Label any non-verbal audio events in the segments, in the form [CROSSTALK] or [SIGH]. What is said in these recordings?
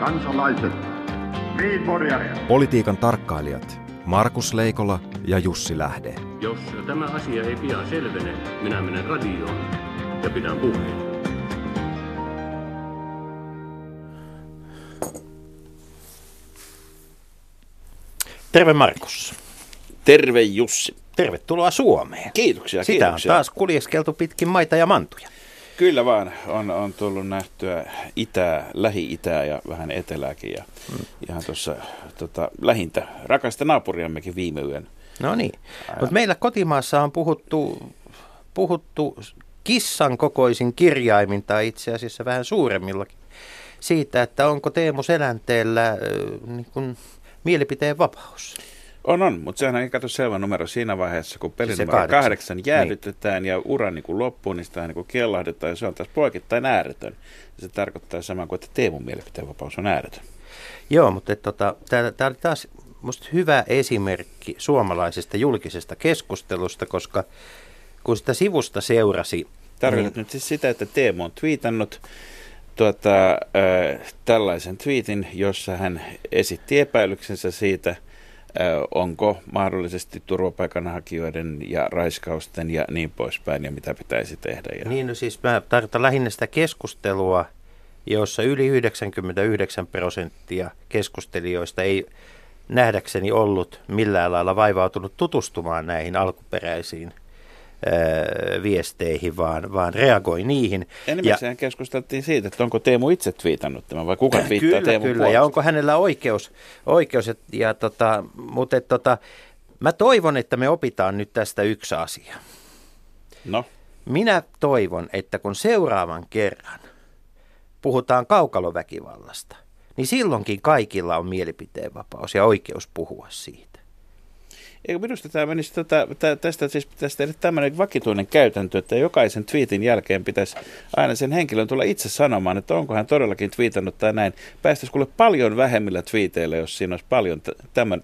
kansalaiset, Politiikan tarkkailijat Markus Leikola ja Jussi Lähde. Jos tämä asia ei pian selvene, minä menen radioon ja pidän puheen. Terve Markus. Terve Jussi. Tervetuloa Suomeen. Kiitoksia, Sitä kiitoksia. on taas kuljeskeltu pitkin maita ja mantuja. Kyllä vaan, on, on tullut nähtyä itää, lähi-itää ja vähän etelääkin ja hmm. ihan tuossa tota, lähintä rakasta naapuriammekin viime yön. No niin, mutta meillä kotimaassa on puhuttu, puhuttu kissan kokoisin kirjaimin tai itse asiassa vähän suuremmillakin siitä, että onko Teemu Selänteellä äh, niin kuin, mielipiteen vapaus. On, on, mutta sehän ei kato selvä numero siinä vaiheessa, kun pelin Siis se numero kahdeksan. kahdeksan jäädytetään niin. ja ura niin kuin loppuu, niin sitä niin kuin kellahdetaan ja se on taas poikittain ääretön. Ja se tarkoittaa samaa kuin, että Teemun mielipiteen vapaus on ääretön. Joo, mutta tota, tämä oli taas musta hyvä esimerkki suomalaisesta julkisesta keskustelusta, koska kun sitä sivusta seurasi, Tarkoitat niin, nyt siis sitä, että Teemu on twiitannut tuota, äh, tällaisen tweetin, jossa hän esitti epäilyksensä siitä, onko mahdollisesti turvapaikanhakijoiden ja raiskausten ja niin poispäin ja mitä pitäisi tehdä. Ja... niin no siis mä tarkoitan lähinnä sitä keskustelua, jossa yli 99 prosenttia keskustelijoista ei nähdäkseni ollut millään lailla vaivautunut tutustumaan näihin alkuperäisiin viesteihin, vaan, vaan reagoi niihin. Enimmäkseen keskusteltiin siitä, että onko Teemu itse twiitannut tämän vai kuka twiittaa kyllä, Teemun kyllä. puolesta. Ja onko hänellä oikeus, oikeus et, ja tota, mutta et, tota, mä toivon, että me opitaan nyt tästä yksi asia. No, Minä toivon, että kun seuraavan kerran puhutaan kaukaloväkivallasta, niin silloinkin kaikilla on mielipiteenvapaus ja oikeus puhua siitä. Eikö minusta tämä menisi tota, tä, tästä, siis pitäisi tehdä tämmöinen vakituinen käytäntö, että jokaisen tweetin jälkeen pitäisi aina sen henkilön tulla itse sanomaan, että onko hän todellakin twiitannut tai näin. Päästäisiin kuule paljon vähemmillä twiiteillä, jos siinä olisi paljon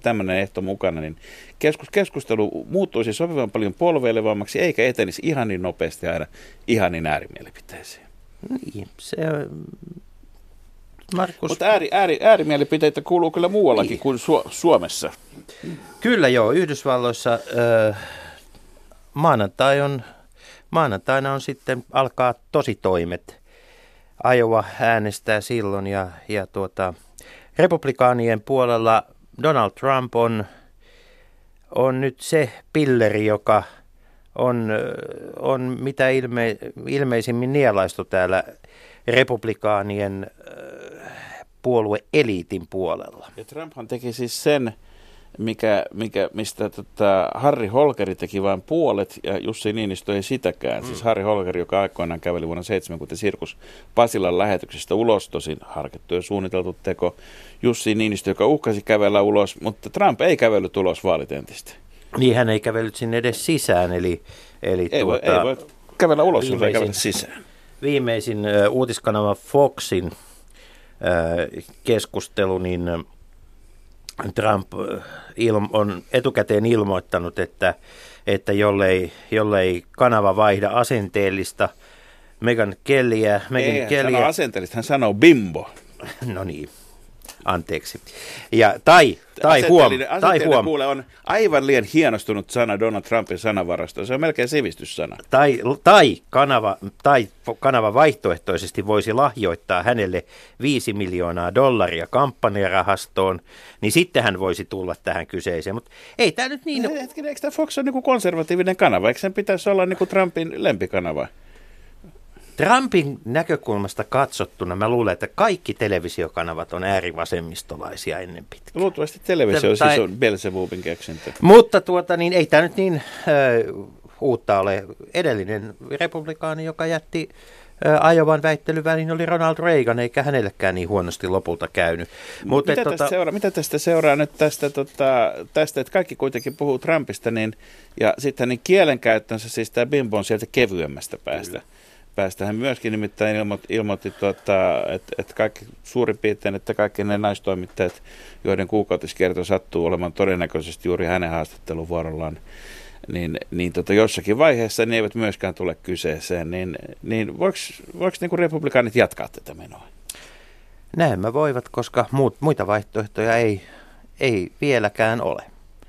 tämmöinen ehto mukana, niin keskus, keskustelu muuttuisi sopivan paljon polveilevammaksi, eikä etenisi ihan niin nopeasti aina ihan niin äärimielipiteisiin. Niin, se Markus, Mutta ääri, ääri, äärimielipiteitä kuuluu kyllä muuallakin Niin. kuin Su- Suomessa. kyllä joo, Yhdysvalloissa ö, maanantai on, maanantaina on sitten alkaa tositoimet. Iowa äänestää silloin ja, ja tuota, republikaanien puolella Donald Trump on, on nyt se pilleri, joka on, on mitä ilme, ilmeisimmin nielaistu täällä republikaanien ö, puolueeliitin puolella. Ja Trumphan teki siis sen, mikä, mikä, mistä tota, Harri Holkeri teki vain puolet, ja Jussi Niinistö ei sitäkään. Mm. Siis Harri Holkeri, joka aikoinaan käveli vuonna 70 Sirkus Pasilan lähetyksestä ulos, tosin harkittu ja suunniteltu teko. Jussi Niinistö, joka uhkasi kävellä ulos, mutta Trump ei kävellyt ulos vaalitentistä. Niin hän ei kävellyt sinne edes sisään, eli, eli Ei, voi, tuota, ei voi kävellä ulos, jos ei kävellä sisään. Viimeisin uutiskanava Foxin keskustelu, niin Trump on etukäteen ilmoittanut, että, että jollei, jollei kanava vaihda asenteellista Megan Kellyä, Megan Ei, hän Kellyä sanoo asenteellista, hän sanoo bimbo. [LAUGHS] no niin, anteeksi. Ja, tai, tai huom, tai huom, kuule on aivan liian hienostunut sana Donald Trumpin sanavarastoon. Se on melkein sivistyssana. tai, tai, kanava, tai kanava vaihtoehtoisesti voisi lahjoittaa hänelle 5 miljoonaa dollaria kampanjarahastoon, niin sitten hän voisi tulla tähän kyseiseen. Mutta ei tämä nyt niin... Hetkinen, eikö tämä Fox ole niin konservatiivinen kanava? Eikö sen pitäisi olla niin kuin Trumpin lempikanava? Trumpin näkökulmasta katsottuna mä luulen, että kaikki televisiokanavat on äärivasemmistolaisia ennen pitkää. Luultavasti televisio Tai- siis on Belzebubin keksintö. Mutta tuota, niin ei tämä nyt niin ö, uutta ole. Edellinen republikaani, joka jätti Ajovan väittelyväliin, oli Ronald Reagan, eikä hänellekään niin huonosti lopulta käynyt. Mutta mitä, tästä seuraa, mitä tästä seuraa nyt tästä, tota, tästä, että kaikki kuitenkin puhuu Trumpista, niin, ja sitten niin kielenkäyttönsä, siis tämä bimbo on sieltä kevyemmästä päästä. Päästä hän myöskin nimittäin ilmoitti, ilmoitti tuota, että, että kaikki suurin piirtein, että kaikki ne naistoimittajat, joiden kuukautiskierto sattuu olemaan todennäköisesti juuri hänen haastatteluvuorollaan, niin, niin tota, jossakin vaiheessa ne eivät myöskään tule kyseeseen, niin, niin voiko, voiko niin republikaanit jatkaa tätä menoa? Näemmä voivat, koska muut, muita vaihtoehtoja ei, ei vieläkään ole.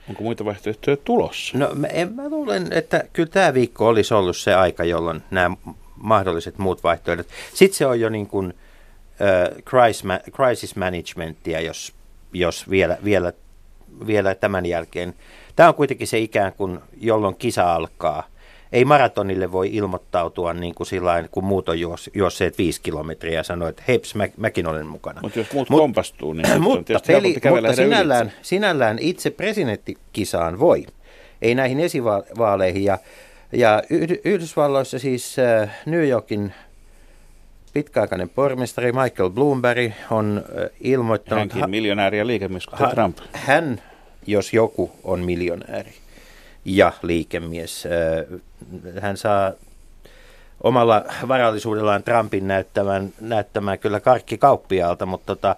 Onko muita vaihtoehtoja tulossa? No mä, en, mä luulen, että kyllä tämä viikko olisi ollut se aika, jolloin nämä mahdolliset muut vaihtoehdot. Sitten se on jo niin kuin äh, crisis managementia, jos, jos vielä, vielä, vielä tämän jälkeen. Tämä on kuitenkin se ikään kuin, jolloin kisa alkaa – ei maratonille voi ilmoittautua niin kuin sillain, kun muut on juos, juosseet viisi kilometriä ja sanoo, että heps, mä, mäkin olen mukana. Mutta jos muut Mut, kompastuu, niin mutta, peli, mutta sinällään, sinällään itse presidenttikisaan voi. Ei näihin esivaaleihin. Ja, ja Yhdysvalloissa siis äh, New Yorkin pitkäaikainen pormestari Michael Bloomberg on äh, ilmoittanut... Hänkin ha, miljonääri ja liikemies, Trump. Hän, jos joku, on miljonääri ja liikemies. Äh, hän saa omalla varallisuudellaan Trumpin näyttämään, näyttämään kyllä karkki kauppiaalta, mutta tota,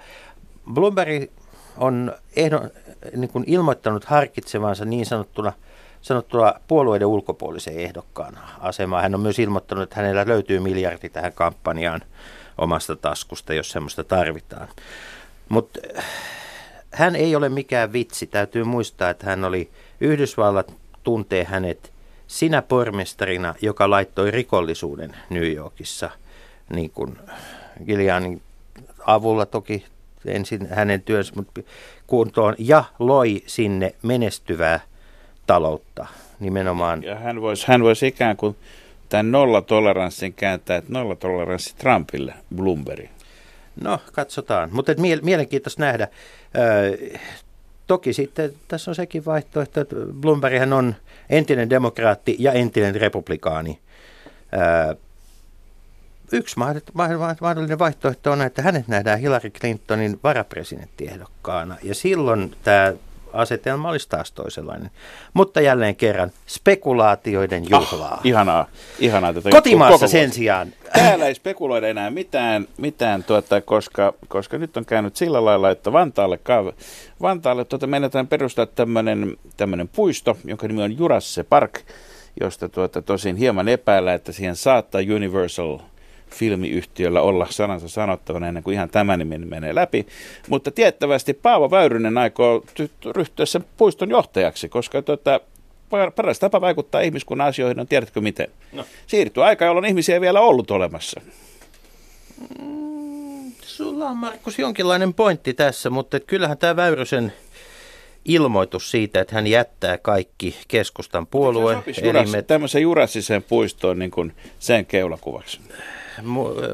Bloomberg on ehdon, niin kuin ilmoittanut harkitsevansa niin sanottuna, sanottuna puolueiden ulkopuolisen ehdokkaan asemaa. Hän on myös ilmoittanut, että hänellä löytyy miljardi tähän kampanjaan omasta taskusta, jos semmoista tarvitaan. Mutta hän ei ole mikään vitsi. Täytyy muistaa, että hän oli Yhdysvallat tuntee hänet sinä pormestarina, joka laittoi rikollisuuden New Yorkissa niin kuin Gillianin avulla toki ensin hänen työnsä mutta kuntoon ja loi sinne menestyvää taloutta nimenomaan. Ja hän voisi, hän voisi ikään kuin tämän nollatoleranssin kääntää, että nollatoleranssi Trumpille, Bloomberg. No, katsotaan. Mutta mielenkiintoista nähdä. Toki sitten tässä on sekin vaihtoehto, että Bloomberghän on entinen demokraatti ja entinen republikaani. yksi mahdollinen vaihtoehto on, että hänet nähdään Hillary Clintonin varapresidenttiehdokkaana. Ja silloin tämä asetelma olisi taas toisenlainen. Mutta jälleen kerran, spekulaatioiden ah, juhlaa. Oh, ihanaa, ihanaa tätä Kotimaassa koko sen sijaan. Täällä ei spekuloida enää mitään, mitään tuota, koska, koska nyt on käynyt sillä lailla, että Vantaalle, Vantaalle tuota, menetään perustaa tämmöinen puisto, jonka nimi on Jurasse Park, josta tuota, tosin hieman epäillä, että siihen saattaa Universal – filmiyhtiöllä olla sanansa sanottavana ennen kuin ihan tämä nimi menee läpi. Mutta tiettävästi Paavo Väyrynen aikoo ryhtyä sen puiston johtajaksi, koska tota, paras tapa vaikuttaa ihmiskunnan asioihin on, tiedätkö miten? No. Siirtyy aika, jolloin ihmisiä ei vielä ollut olemassa. Mm, sulla on Markus jonkinlainen pointti tässä, mutta kyllähän tämä Väyrysen ilmoitus siitä, että hän jättää kaikki keskustan puolue. Juras, tämmöisen jurassiseen puistoon niin kuin sen keulakuvaksi.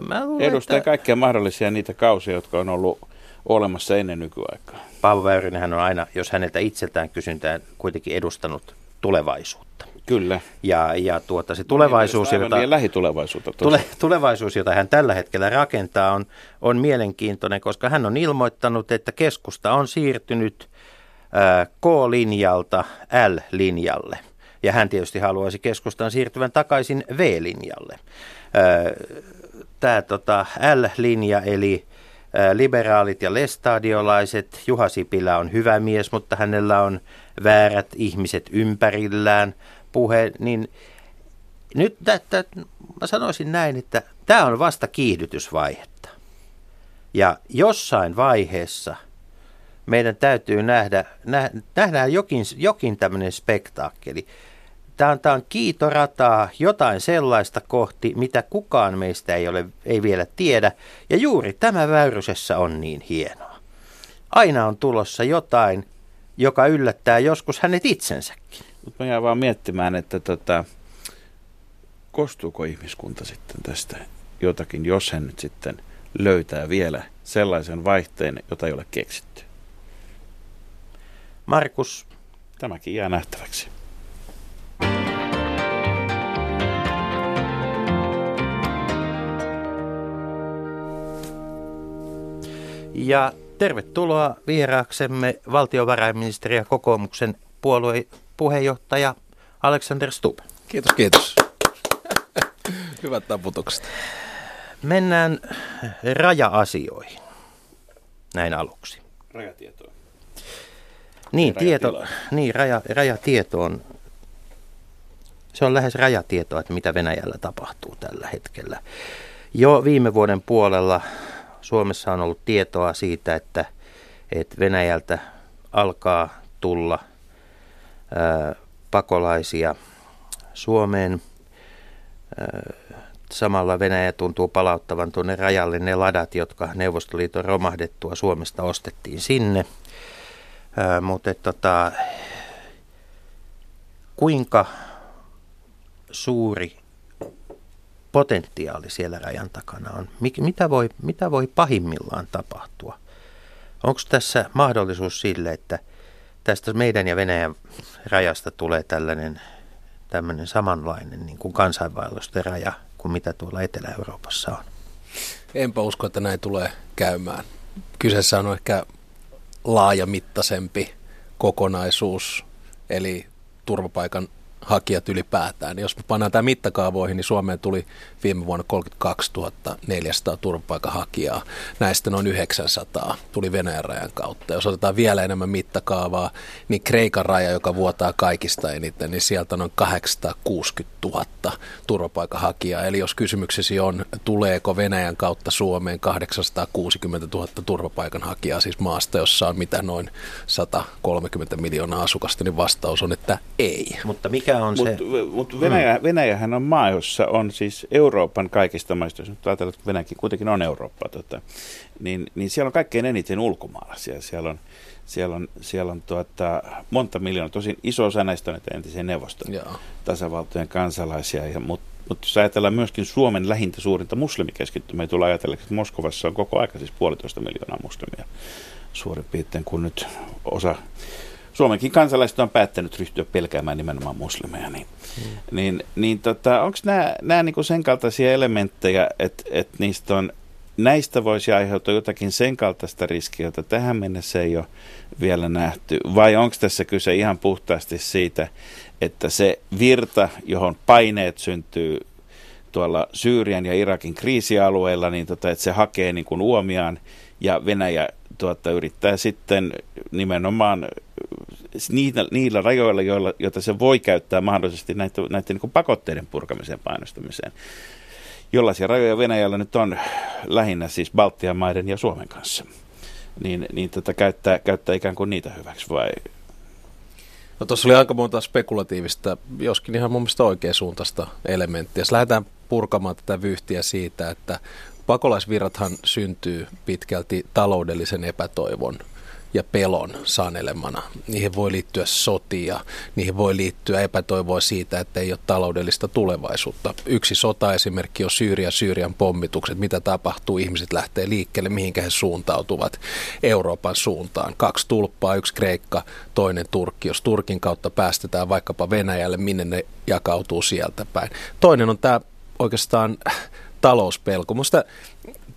Mä luulen, Edustaa että... kaikkia mahdollisia niitä kausia, jotka on ollut olemassa ennen nykyaikaa. Paavo Väyrynen on aina, jos häneltä itseltään kysyntään, kuitenkin edustanut tulevaisuutta. Kyllä. Ja, ja tuota, se tulevaisuus, niin, jota, lähitulevaisuutta tule, tulevaisuus, jota hän tällä hetkellä rakentaa, on, on mielenkiintoinen, koska hän on ilmoittanut, että keskusta on siirtynyt äh, K-linjalta L-linjalle. Ja hän tietysti haluaisi keskustan siirtyvän takaisin V-linjalle. Äh, tämä tota, L-linja, eli liberaalit ja lestadiolaiset. Juha Sipilä on hyvä mies, mutta hänellä on väärät ihmiset ympärillään puhe, niin nyt tätä, mä sanoisin näin, että tämä on vasta kiihdytysvaihetta. Ja jossain vaiheessa meidän täytyy nähdä, nähdään jokin, jokin tämmöinen spektaakkeli. Tämä on, tämä on kiitorataa, jotain sellaista kohti, mitä kukaan meistä ei, ole, ei vielä tiedä. Ja juuri tämä Väyrysessä on niin hienoa. Aina on tulossa jotain, joka yllättää joskus hänet itsensäkin. Mutta mä jään vaan miettimään, että tota, kostuuko ihmiskunta sitten tästä jotakin, jos hän nyt sitten löytää vielä sellaisen vaihteen, jota ei ole keksitty. Markus. Tämäkin jää nähtäväksi. Ja tervetuloa vieraaksemme valtiovarainministeri ja kokoomuksen puolueen puheenjohtaja Alexander Stubb. Kiitos, kiitos. [LAUGHS] Hyvät taputukset. Mennään raja-asioihin näin aluksi. Rajatietoa. Niin, tieto, niin raja, rajatieto on, se on lähes rajatietoa, että mitä Venäjällä tapahtuu tällä hetkellä. Jo viime vuoden puolella Suomessa on ollut tietoa siitä, että, että Venäjältä alkaa tulla pakolaisia Suomeen. Samalla Venäjä tuntuu palauttavan tuonne rajalle ne ladat, jotka Neuvostoliiton romahdettua Suomesta ostettiin sinne. Mutta tota, kuinka suuri potentiaali siellä rajan takana on? Mitä voi, mitä voi pahimmillaan tapahtua? Onko tässä mahdollisuus sille, että tästä meidän ja Venäjän rajasta tulee tällainen tämmöinen samanlainen niin kuin kansainvaellusten raja kuin mitä tuolla Etelä-Euroopassa on? Enpä usko, että näin tulee käymään. Kyseessä on ehkä laajamittaisempi kokonaisuus, eli turvapaikan hakijat ylipäätään. Jos me pannaan tämä mittakaavoihin, niin Suomeen tuli viime vuonna 32 400 turvapaikanhakijaa. Näistä noin 900 tuli Venäjän rajan kautta. Jos otetaan vielä enemmän mittakaavaa, niin Kreikan raja, joka vuotaa kaikista eniten, niin sieltä on noin 860 000 turvapaikanhakijaa. Eli jos kysymyksesi on, tuleeko Venäjän kautta Suomeen 860 000 turvapaikanhakijaa, siis maasta, jossa on mitä noin 130 miljoonaa asukasta, niin vastaus on, että ei. Mutta mikä on mut, se? Mutta Venäjä, mm. Venäjähän on maa, jossa on siis Euroopan kaikista maista, jos nyt ajatellaan, että Venäjäkin kuitenkin on Eurooppa, tota, niin, niin siellä on kaikkein eniten ulkomaalaisia. Siellä on, siellä on, siellä on tuota, monta miljoonaa, tosin iso osa näistä on entisiä neuvoston Joo. tasavaltojen kansalaisia, ja, mutta mutta jos ajatellaan myöskin Suomen lähintä suurinta muslimikeskittymää, ei tule ajatella, että Moskovassa on koko aika siis puolitoista miljoonaa muslimia suurin piirtein, kun nyt osa Suomenkin kansalaiset on päättänyt ryhtyä pelkäämään nimenomaan muslimeja, niin, mm. niin, niin tota, onko nämä niinku sen kaltaisia elementtejä, että et niistä on, näistä voisi aiheutua jotakin sen kaltaista riskiä, jota tähän mennessä ei ole vielä nähty, vai onko tässä kyse ihan puhtaasti siitä, että se virta, johon paineet syntyy tuolla Syyrian ja Irakin kriisialueilla, niin tota, että se hakee niin kuin uomiaan ja Venäjä tuota, yrittää sitten nimenomaan niillä, niillä rajoilla, joilla, joita se voi käyttää mahdollisesti näiden, näiden niin pakotteiden purkamiseen painostamiseen. Jollaisia rajoja Venäjällä nyt on lähinnä siis Baltian maiden ja Suomen kanssa. Niin, niin tota, käyttää, käyttää ikään kuin niitä hyväksi vai No tuossa oli aika monta spekulatiivista, joskin ihan mun mielestä oikeasuuntaista elementtiä. Jos lähdetään purkamaan tätä vyhtiä siitä, että pakolaisvirrathan syntyy pitkälti taloudellisen epätoivon ja pelon sanelemana. Niihin voi liittyä sotia, niihin voi liittyä epätoivoa siitä, että ei ole taloudellista tulevaisuutta. Yksi sota-esimerkki on Syyria, Syyrian pommitukset, mitä tapahtuu, ihmiset lähtee liikkeelle, mihinkä he suuntautuvat Euroopan suuntaan. Kaksi tulppaa, yksi Kreikka, toinen Turkki. Jos Turkin kautta päästetään vaikkapa Venäjälle, minne ne jakautuu sieltä päin. Toinen on tämä oikeastaan talouspelko. Musta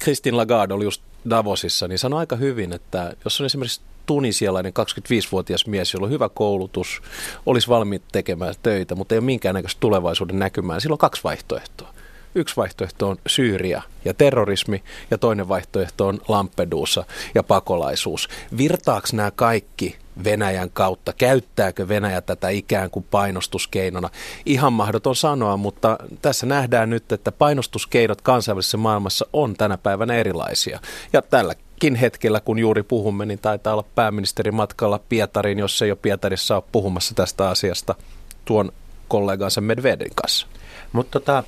Christine Lagarde oli just Davosissa, niin sanoi aika hyvin, että jos on esimerkiksi tunisialainen 25-vuotias mies, jolla on hyvä koulutus, olisi valmiit tekemään töitä, mutta ei ole minkäännäköistä tulevaisuuden näkymää, silloin on kaksi vaihtoehtoa. Yksi vaihtoehto on Syyria ja terrorismi ja toinen vaihtoehto on Lampedusa ja pakolaisuus. Virtaako nämä kaikki Venäjän kautta? Käyttääkö Venäjä tätä ikään kuin painostuskeinona? Ihan mahdoton sanoa, mutta tässä nähdään nyt, että painostuskeinot kansainvälisessä maailmassa on tänä päivänä erilaisia. Ja tälläkin hetkellä, kun juuri puhumme, niin taitaa olla pääministeri matkalla Pietariin, jos ei ole Pietarissa ole puhumassa tästä asiasta tuon kollegansa Medvedin kanssa. Mutta tota,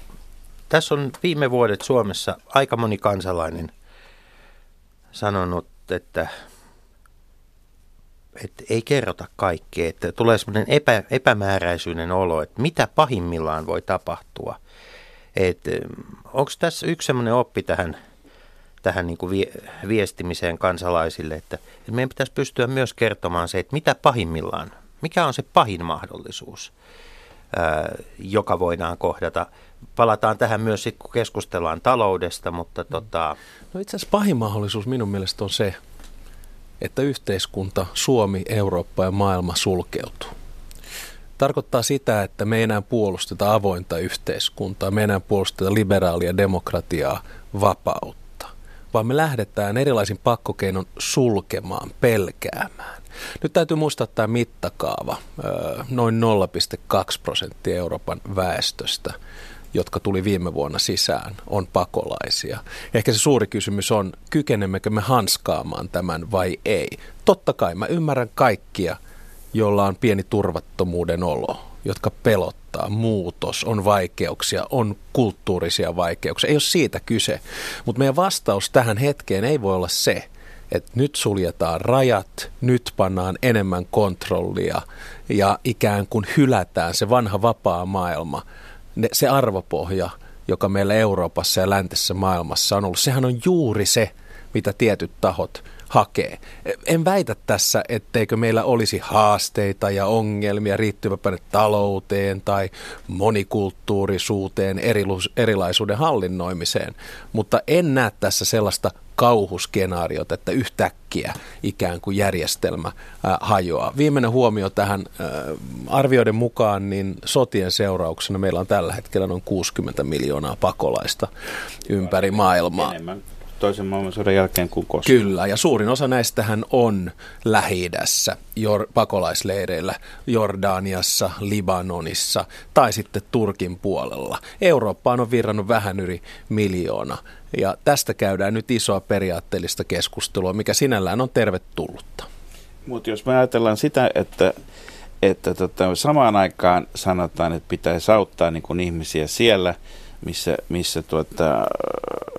tässä on viime vuodet Suomessa aika moni kansalainen sanonut, että, että ei kerrota kaikkea, että tulee semmoinen epä, epämääräisyyden olo, että mitä pahimmillaan voi tapahtua. Onko tässä yksi semmoinen oppi tähän, tähän niin kuin viestimiseen kansalaisille, että, että meidän pitäisi pystyä myös kertomaan se, että mitä pahimmillaan, mikä on se pahin mahdollisuus, ää, joka voidaan kohdata – palataan tähän myös sitten, kun keskustellaan taloudesta, mutta tota... No itse asiassa pahin mahdollisuus minun mielestä on se, että yhteiskunta, Suomi, Eurooppa ja maailma sulkeutuu. Tarkoittaa sitä, että me ei enää puolusteta avointa yhteiskuntaa, me ei enää puolusteta liberaalia demokratiaa, vapautta, vaan me lähdetään erilaisin pakkokeinon sulkemaan, pelkäämään. Nyt täytyy muistaa tämä mittakaava, noin 0,2 prosenttia Euroopan väestöstä jotka tuli viime vuonna sisään, on pakolaisia. Ehkä se suuri kysymys on, kykenemmekö me hanskaamaan tämän vai ei. Totta kai mä ymmärrän kaikkia, joilla on pieni turvattomuuden olo, jotka pelottaa, muutos, on vaikeuksia, on kulttuurisia vaikeuksia. Ei ole siitä kyse, mutta meidän vastaus tähän hetkeen ei voi olla se, että nyt suljetaan rajat, nyt pannaan enemmän kontrollia ja ikään kuin hylätään se vanha vapaa maailma, ne, se arvopohja, joka meillä Euroopassa ja läntisessä maailmassa on ollut, sehän on juuri se, mitä tietyt tahot hakee. En väitä tässä, etteikö meillä olisi haasteita ja ongelmia riittyväpä talouteen tai monikulttuurisuuteen, erilaisuuden hallinnoimiseen, mutta en näe tässä sellaista kauhuskenaariot, että yhtäkkiä ikään kuin järjestelmä äh, hajoaa. Viimeinen huomio tähän äh, arvioiden mukaan, niin sotien seurauksena meillä on tällä hetkellä noin 60 miljoonaa pakolaista ympäri maailmaa. Enemmän toisen maailmansodan jälkeen kuin koskaan. Kyllä, ja suurin osa näistähän on lähi jor, pakolaisleireillä, Jordaniassa, Libanonissa tai sitten Turkin puolella. Eurooppaan on virrannut vähän yli miljoona. Ja tästä käydään nyt isoa periaatteellista keskustelua, mikä sinällään on tervetullutta. Mutta jos me ajatellaan sitä, että, että tota, samaan aikaan sanotaan, että pitäisi auttaa niin kuin ihmisiä siellä – missä, missä, tuota,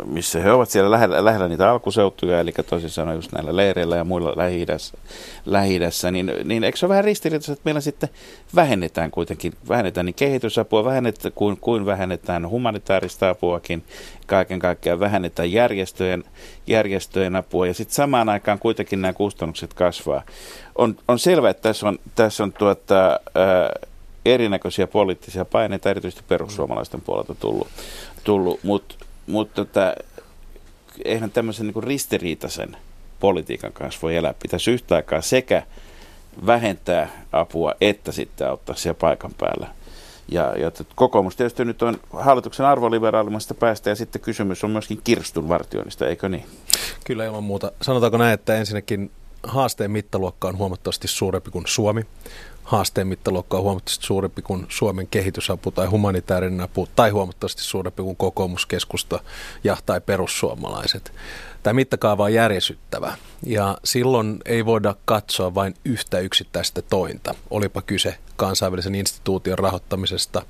missä he ovat siellä lähellä, lähellä niitä alkuseutuja, eli toisin sanoen just näillä leireillä ja muilla lähi-idässä, lähi niin, niin eikö se ole vähän ristiriitaista, että meillä sitten vähennetään kuitenkin, vähennetään niin kehitysapua, vähennetään, kuin, kuin vähennetään humanitaarista apuakin, kaiken kaikkiaan vähennetään järjestöjen, järjestöjen apua, ja sitten samaan aikaan kuitenkin nämä kustannukset kasvaa. On, on selvää, että tässä on, tässä on tuota, ää, erinäköisiä poliittisia paineita, erityisesti perussuomalaisten puolelta tullut, tullut mutta mut tota, eihän tämmöisen niin ristiriitaisen politiikan kanssa voi elää. Pitäisi yhtä aikaa sekä vähentää apua että sitten auttaa siellä paikan päällä. Ja, ja kokoomus tietysti nyt on hallituksen arvoliberaalimmasta päästä ja sitten kysymys on myöskin kirstun vartioinnista, eikö niin? Kyllä ilman muuta. Sanotaanko näin, että ensinnäkin haasteen mittaluokka on huomattavasti suurempi kuin Suomi haasteen mittaluokka on huomattavasti suurempi kuin Suomen kehitysapu tai humanitaarinen apu, tai huomattavasti suurempi kuin kokoomuskeskusta ja tai perussuomalaiset. Tämä mittakaava on järjesyttävä ja silloin ei voida katsoa vain yhtä yksittäistä tointa, olipa kyse kansainvälisen instituution rahoittamisesta,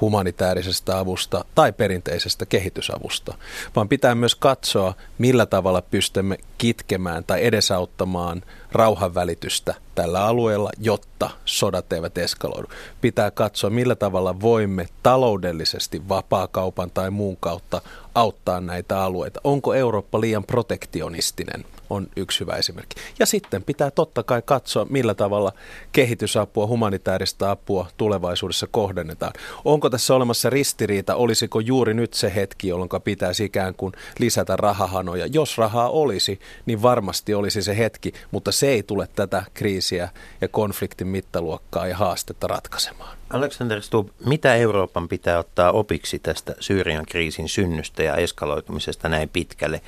humanitaarisesta avusta tai perinteisestä kehitysavusta, vaan pitää myös katsoa, millä tavalla pystymme kitkemään tai edesauttamaan rauhanvälitystä tällä alueella, jotta sodat eivät eskaloidu. Pitää katsoa, millä tavalla voimme taloudellisesti vapaakaupan tai muun kautta auttaa näitä alueita. Onko Eurooppa liian protektionistinen? On yksi hyvä esimerkki. Ja sitten pitää totta kai katsoa, millä tavalla kehitysapua, humanitaarista apua tulevaisuudessa kohdennetaan. Onko tässä olemassa ristiriita, olisiko juuri nyt se hetki, jolloin pitäisi ikään kuin lisätä rahahanoja? Jos rahaa olisi, niin varmasti olisi se hetki, mutta se ei tule tätä kriisiä ja konfliktin mittaluokkaa ja haastetta ratkaisemaan. Alexander Stubb, mitä Euroopan pitää ottaa opiksi tästä Syyrian kriisin synnystä ja eskaloitumisesta näin pitkälle?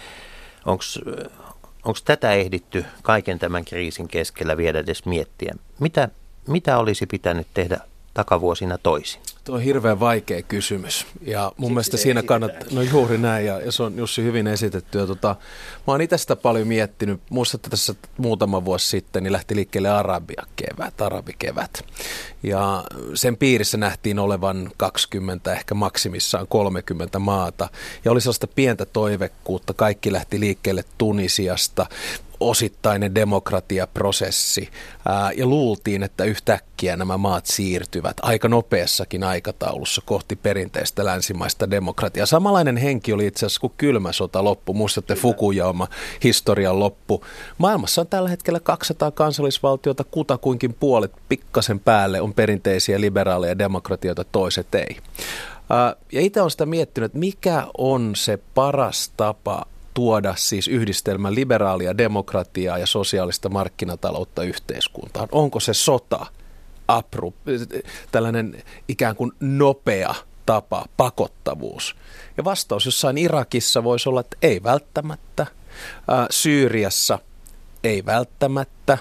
Onko Onko tätä ehditty kaiken tämän kriisin keskellä vielä edes miettiä? Mitä, mitä olisi pitänyt tehdä takavuosina toisin? Tuo on hirveän vaikea kysymys ja mun Siksi mielestä siinä kannattaa, no juuri näin ja, ja se on Jussi hyvin esitetty. Ja tota, mä oon itse sitä paljon miettinyt, muistatte tässä muutama vuosi sitten, niin lähti liikkeelle Arabia kevät, arabikevät. Ja sen piirissä nähtiin olevan 20, ehkä maksimissaan 30 maata. Ja oli sellaista pientä toivekkuutta, kaikki lähti liikkeelle Tunisiasta, osittainen demokratiaprosessi ää, ja luultiin, että yhtäkkiä nämä maat siirtyvät aika nopeassakin aikataulussa kohti perinteistä länsimaista demokratiaa. Samanlainen henki oli itse asiassa kuin kylmä sota loppu, muistatte Fukuyama historian loppu. Maailmassa on tällä hetkellä 200 kansallisvaltiota, kutakuinkin puolet pikkasen päälle on perinteisiä liberaaleja demokratioita, toiset ei. Ja itse olen sitä miettinyt, että mikä on se paras tapa tuoda siis yhdistelmän liberaalia demokratiaa ja sosiaalista markkinataloutta yhteiskuntaan? Onko se sota, apru, tällainen ikään kuin nopea tapa, pakottavuus? Ja vastaus jossain Irakissa voisi olla, että ei välttämättä. Syyriassa ei välttämättä.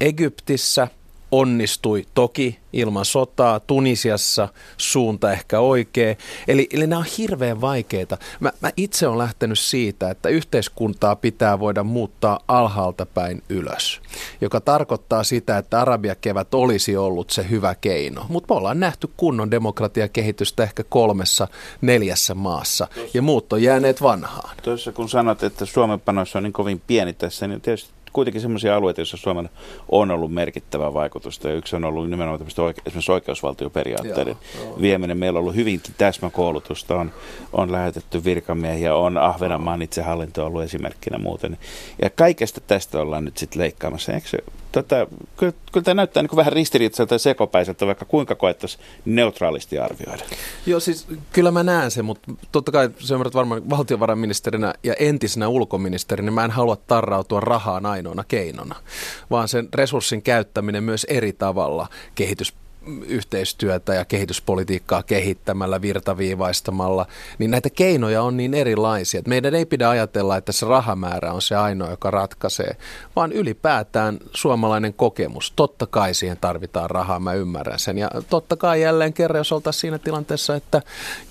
Egyptissä onnistui toki ilman sotaa, Tunisiassa suunta ehkä oikea. Eli, eli nämä on hirveän vaikeita. Mä, mä itse olen lähtenyt siitä, että yhteiskuntaa pitää voida muuttaa alhaalta päin ylös, joka tarkoittaa sitä, että Arabiakevät olisi ollut se hyvä keino. Mutta me ollaan nähty kunnon demokratiakehitystä ehkä kolmessa, neljässä maassa, ja muut on jääneet vanhaan. Tuossa kun sanot, että Suomen panos on niin kovin pieni tässä, niin tietysti kuitenkin sellaisia alueita, joissa Suomella on ollut merkittävää vaikutusta. Ja yksi on ollut nimenomaan oike- esimerkiksi oikeusvaltioperiaatteiden joo, vieminen. Meillä on ollut hyvinkin täsmäkoulutusta, on, on lähetetty virkamiehiä, on Ahvenanmaan itsehallinto ollut esimerkkinä muuten. Ja kaikesta tästä ollaan nyt sitten leikkaamassa. Eikö se, tota, kyllä, kyllä tämä näyttää niin vähän ristiriitaiselta ja sekopäiseltä, vaikka kuinka koettaisiin neutraalisti arvioida. Joo, siis kyllä mä näen sen, mutta totta kai se ymmärrät varmaan valtiovarainministerinä ja entisenä ulkoministerinä, mä en halua tarrautua rahaan aina ainoana keinona, vaan sen resurssin käyttäminen myös eri tavalla kehitys yhteistyötä ja kehityspolitiikkaa kehittämällä, virtaviivaistamalla, niin näitä keinoja on niin erilaisia. Että meidän ei pidä ajatella, että se rahamäärä on se ainoa, joka ratkaisee, vaan ylipäätään suomalainen kokemus. Totta kai siihen tarvitaan rahaa, mä ymmärrän sen. Ja totta kai jälleen kerran, jos oltaisiin siinä tilanteessa, että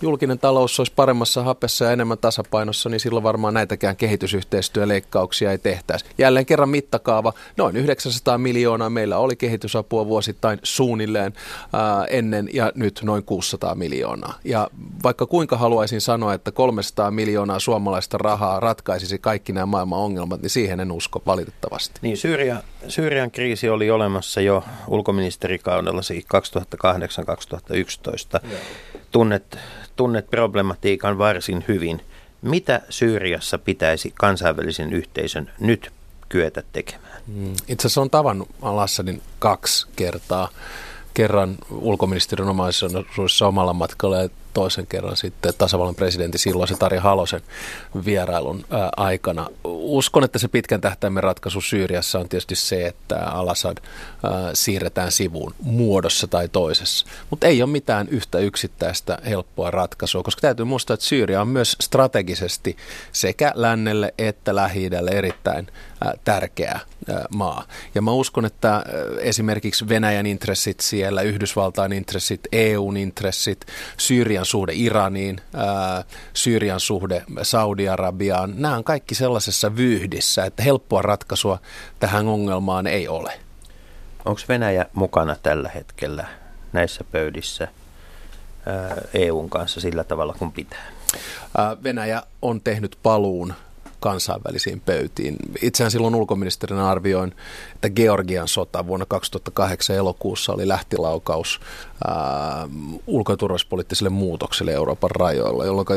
julkinen talous olisi paremmassa hapessa ja enemmän tasapainossa, niin silloin varmaan näitäkään kehitysyhteistyöleikkauksia ei tehtäisi. Jälleen kerran mittakaava, noin 900 miljoonaa meillä oli kehitysapua vuosittain suunnilleen ennen ja nyt noin 600 miljoonaa. Ja vaikka kuinka haluaisin sanoa, että 300 miljoonaa suomalaista rahaa ratkaisisi kaikki nämä maailman ongelmat, niin siihen en usko valitettavasti. Niin, Syyria, Syyrian kriisi oli olemassa jo ulkoministerikaudella 2008-2011. Tunnet, tunnet problematiikan varsin hyvin. Mitä Syyriassa pitäisi kansainvälisen yhteisön nyt kyetä tekemään? Mm. Itse asiassa on tavannut Al-Assadin kaksi kertaa kerran ulkoministeriön omaisuudessa omalla matkalla ja toisen kerran sitten tasavallan presidentti silloin se Tari Halosen vierailun aikana. Uskon, että se pitkän tähtäimen ratkaisu Syyriassa on tietysti se, että Al-Assad ää, siirretään sivuun muodossa tai toisessa. Mutta ei ole mitään yhtä yksittäistä helppoa ratkaisua, koska täytyy muistaa, että Syyria on myös strategisesti sekä lännelle että lähi erittäin ää, tärkeä ää, maa. Ja mä uskon, että esimerkiksi Venäjän intressit siellä, Yhdysvaltain intressit, EUn intressit, Syyrian suhde Iraniin, Syyrian suhde Saudi-Arabiaan, nämä on kaikki sellaisessa vyyhdissä, että helppoa ratkaisua tähän ongelmaan ei ole. Onko Venäjä mukana tällä hetkellä näissä pöydissä EUn kanssa sillä tavalla kuin pitää? Venäjä on tehnyt paluun kansainvälisiin pöytiin. Itsehän silloin ulkoministerinä arvioin, että Georgian sota vuonna 2008 elokuussa oli lähtilaukaus ää, ulko- ja muutokselle Euroopan rajoilla, jolloin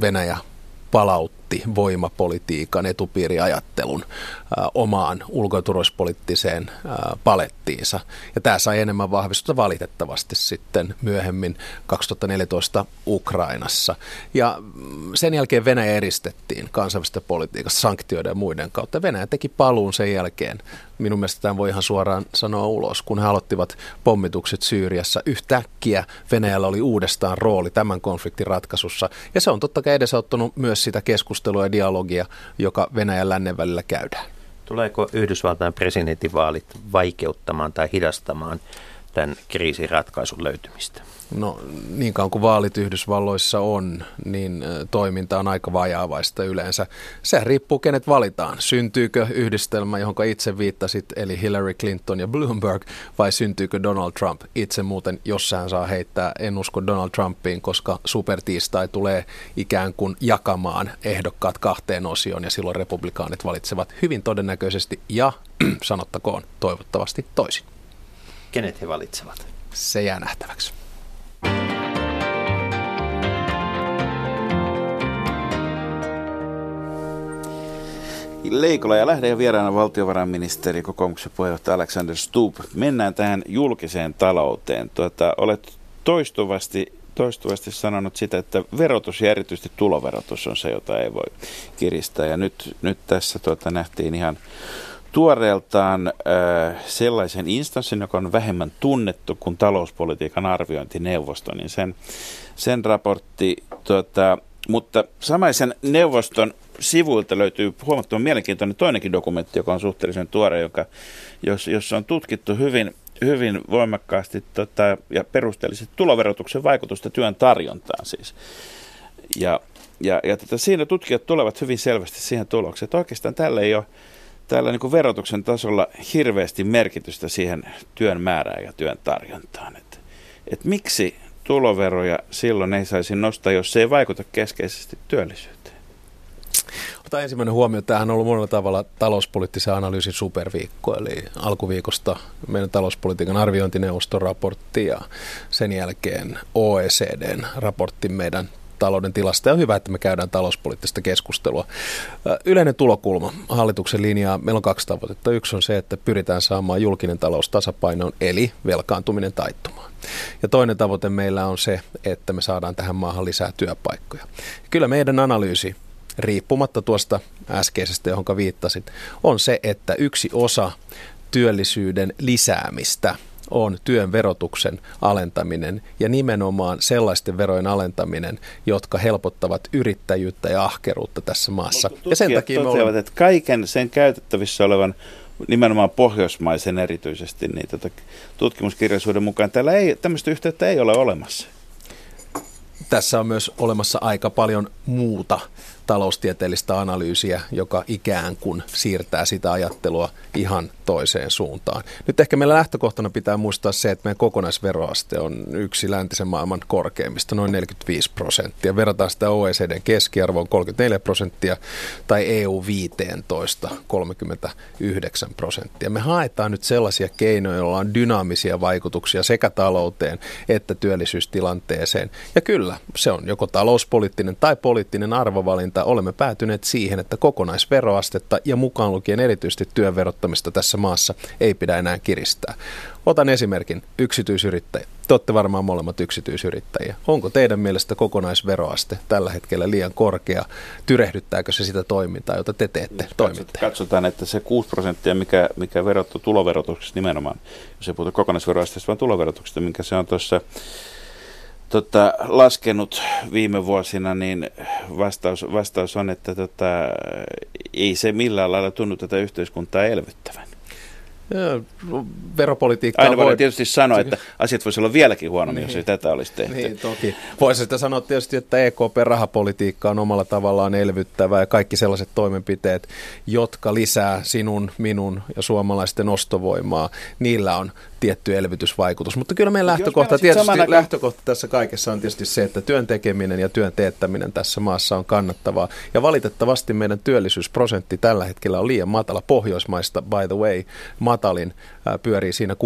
Venäjä palautti voimapolitiikan etupiiriajattelun ä, omaan ulko- ja palettiinsa. Ja tämä sai enemmän vahvistusta valitettavasti sitten myöhemmin 2014 Ukrainassa. Ja mm, sen jälkeen Venäjä eristettiin kansainvälisestä politiikasta sanktioiden ja muiden kautta. Venäjä teki paluun sen jälkeen. Minun mielestä tämän voi ihan suoraan sanoa ulos. Kun he aloittivat pommitukset Syyriassa, yhtäkkiä Venäjällä oli uudestaan rooli tämän konfliktin ratkaisussa. Ja se on totta kai edesauttanut myös sitä keskustelua ja dialogia, joka Venäjän lännen välillä käydään. Tuleeko Yhdysvaltain presidentinvaalit vaikeuttamaan tai hidastamaan tämän kriisin ratkaisun löytymistä? No niin kauan kuin vaalit Yhdysvalloissa on, niin toiminta on aika vajaavaista yleensä. Se riippuu kenet valitaan. Syntyykö yhdistelmä, johon itse viittasit, eli Hillary Clinton ja Bloomberg, vai syntyykö Donald Trump? Itse muuten, jos hän saa heittää, en usko Donald Trumpiin, koska supertiistai tulee ikään kuin jakamaan ehdokkaat kahteen osioon, ja silloin republikaanit valitsevat hyvin todennäköisesti ja [CLEARS THROAT] sanottakoon toivottavasti toisin. Kenet he valitsevat? Se jää nähtäväksi. Leikola ja lähde vieraana valtiovarainministeri, kokoomuksen puheenjohtaja Alexander Stubb. Mennään tähän julkiseen talouteen. Tuota, olet toistuvasti, toistuvasti sanonut sitä, että verotus ja erityisesti tuloverotus on se, jota ei voi kiristää. Ja nyt, nyt tässä tuota, nähtiin ihan tuoreeltaan äh, sellaisen instanssin, joka on vähemmän tunnettu kuin talouspolitiikan arviointineuvosto, niin sen, sen raportti, tuota, mutta samaisen neuvoston sivuilta löytyy huomattavan mielenkiintoinen toinenkin dokumentti, joka on suhteellisen tuore, joka, jos, jossa on tutkittu hyvin, hyvin voimakkaasti tota, ja perusteellisesti tuloverotuksen vaikutusta työn tarjontaan siis. Ja, ja, ja tota, siinä tutkijat tulevat hyvin selvästi siihen tulokseen, että oikeastaan tällä ei ole täällä niin verotuksen tasolla hirveästi merkitystä siihen työn määrään ja työn tarjontaan. Et, et miksi tuloveroja silloin ei saisi nostaa, jos se ei vaikuta keskeisesti työllisyyteen? Ota ensimmäinen huomio. Tämähän on ollut monella tavalla talouspoliittisen analyysin superviikko, eli alkuviikosta meidän talouspolitiikan arviointineuvoston raportti ja sen jälkeen OECDn raportti meidän talouden tilasta ja on hyvä, että me käydään talouspoliittista keskustelua. Yleinen tulokulma hallituksen linjaa, meillä on kaksi tavoitetta. Yksi on se, että pyritään saamaan julkinen talous tasapainoon, eli velkaantuminen taittumaan. Ja toinen tavoite meillä on se, että me saadaan tähän maahan lisää työpaikkoja. Kyllä meidän analyysi, riippumatta tuosta äskeisestä, johon viittasit, on se, että yksi osa työllisyyden lisäämistä – on työn verotuksen alentaminen ja nimenomaan sellaisten verojen alentaminen, jotka helpottavat yrittäjyyttä ja ahkeruutta tässä maassa. ja sen takia me olemme... että kaiken sen käytettävissä olevan nimenomaan pohjoismaisen erityisesti niin tota, tutkimuskirjallisuuden mukaan täällä ei, tämmöistä yhteyttä ei ole olemassa. Tässä on myös olemassa aika paljon muuta taloustieteellistä analyysiä, joka ikään kuin siirtää sitä ajattelua ihan toiseen suuntaan. Nyt ehkä meillä lähtökohtana pitää muistaa se, että meidän kokonaisveroaste on yksi läntisen maailman korkeimmista, noin 45 prosenttia. Verrataan sitä OECDn keskiarvoon 34 prosenttia tai EU 15 39 prosenttia. Me haetaan nyt sellaisia keinoja, joilla on dynaamisia vaikutuksia sekä talouteen että työllisyystilanteeseen. Ja kyllä, se on joko talouspoliittinen tai poliittinen arvovalinta. Olemme päätyneet siihen, että kokonaisveroastetta ja mukaan lukien erityisesti työn verottamista tässä maassa ei pidä enää kiristää. Otan esimerkin, yksityisyrittäjä. Te olette varmaan molemmat yksityisyrittäjiä. Onko teidän mielestä kokonaisveroaste tällä hetkellä liian korkea? Tyrehdyttääkö se sitä toimintaa, jota te teette, toimitte? Katsotaan, että se 6 prosenttia, mikä, mikä verottu tuloverotuksesta nimenomaan, jos ei puhuta kokonaisveroasteesta, vaan tuloverotuksesta, minkä se on tuossa tota, laskenut viime vuosina, niin vastaus, vastaus on, että tota, ei se millään lailla tunnu tätä yhteiskuntaa elvyttävän. Veropolitiikka Aina voi tietysti sanoa, että [LAUGHS] asiat voisi olla vieläkin huonommin, niin. jos ei tätä olisi tehty. Niin, toki. Voisi sitä sanoa tietysti, että EKP-rahapolitiikka on omalla tavallaan elvyttävä ja kaikki sellaiset toimenpiteet, jotka lisää sinun, minun ja suomalaisten ostovoimaa, niillä on tietty elvytysvaikutus. Mutta kyllä meidän lähtökohta, tietysti aikaan... lähtökohta tässä kaikessa on tietysti se, että työn tekeminen ja työn teettäminen tässä maassa on kannattavaa. Ja valitettavasti meidän työllisyysprosentti tällä hetkellä on liian matala. Pohjoismaista, by the way, matalin pyörii siinä 69-68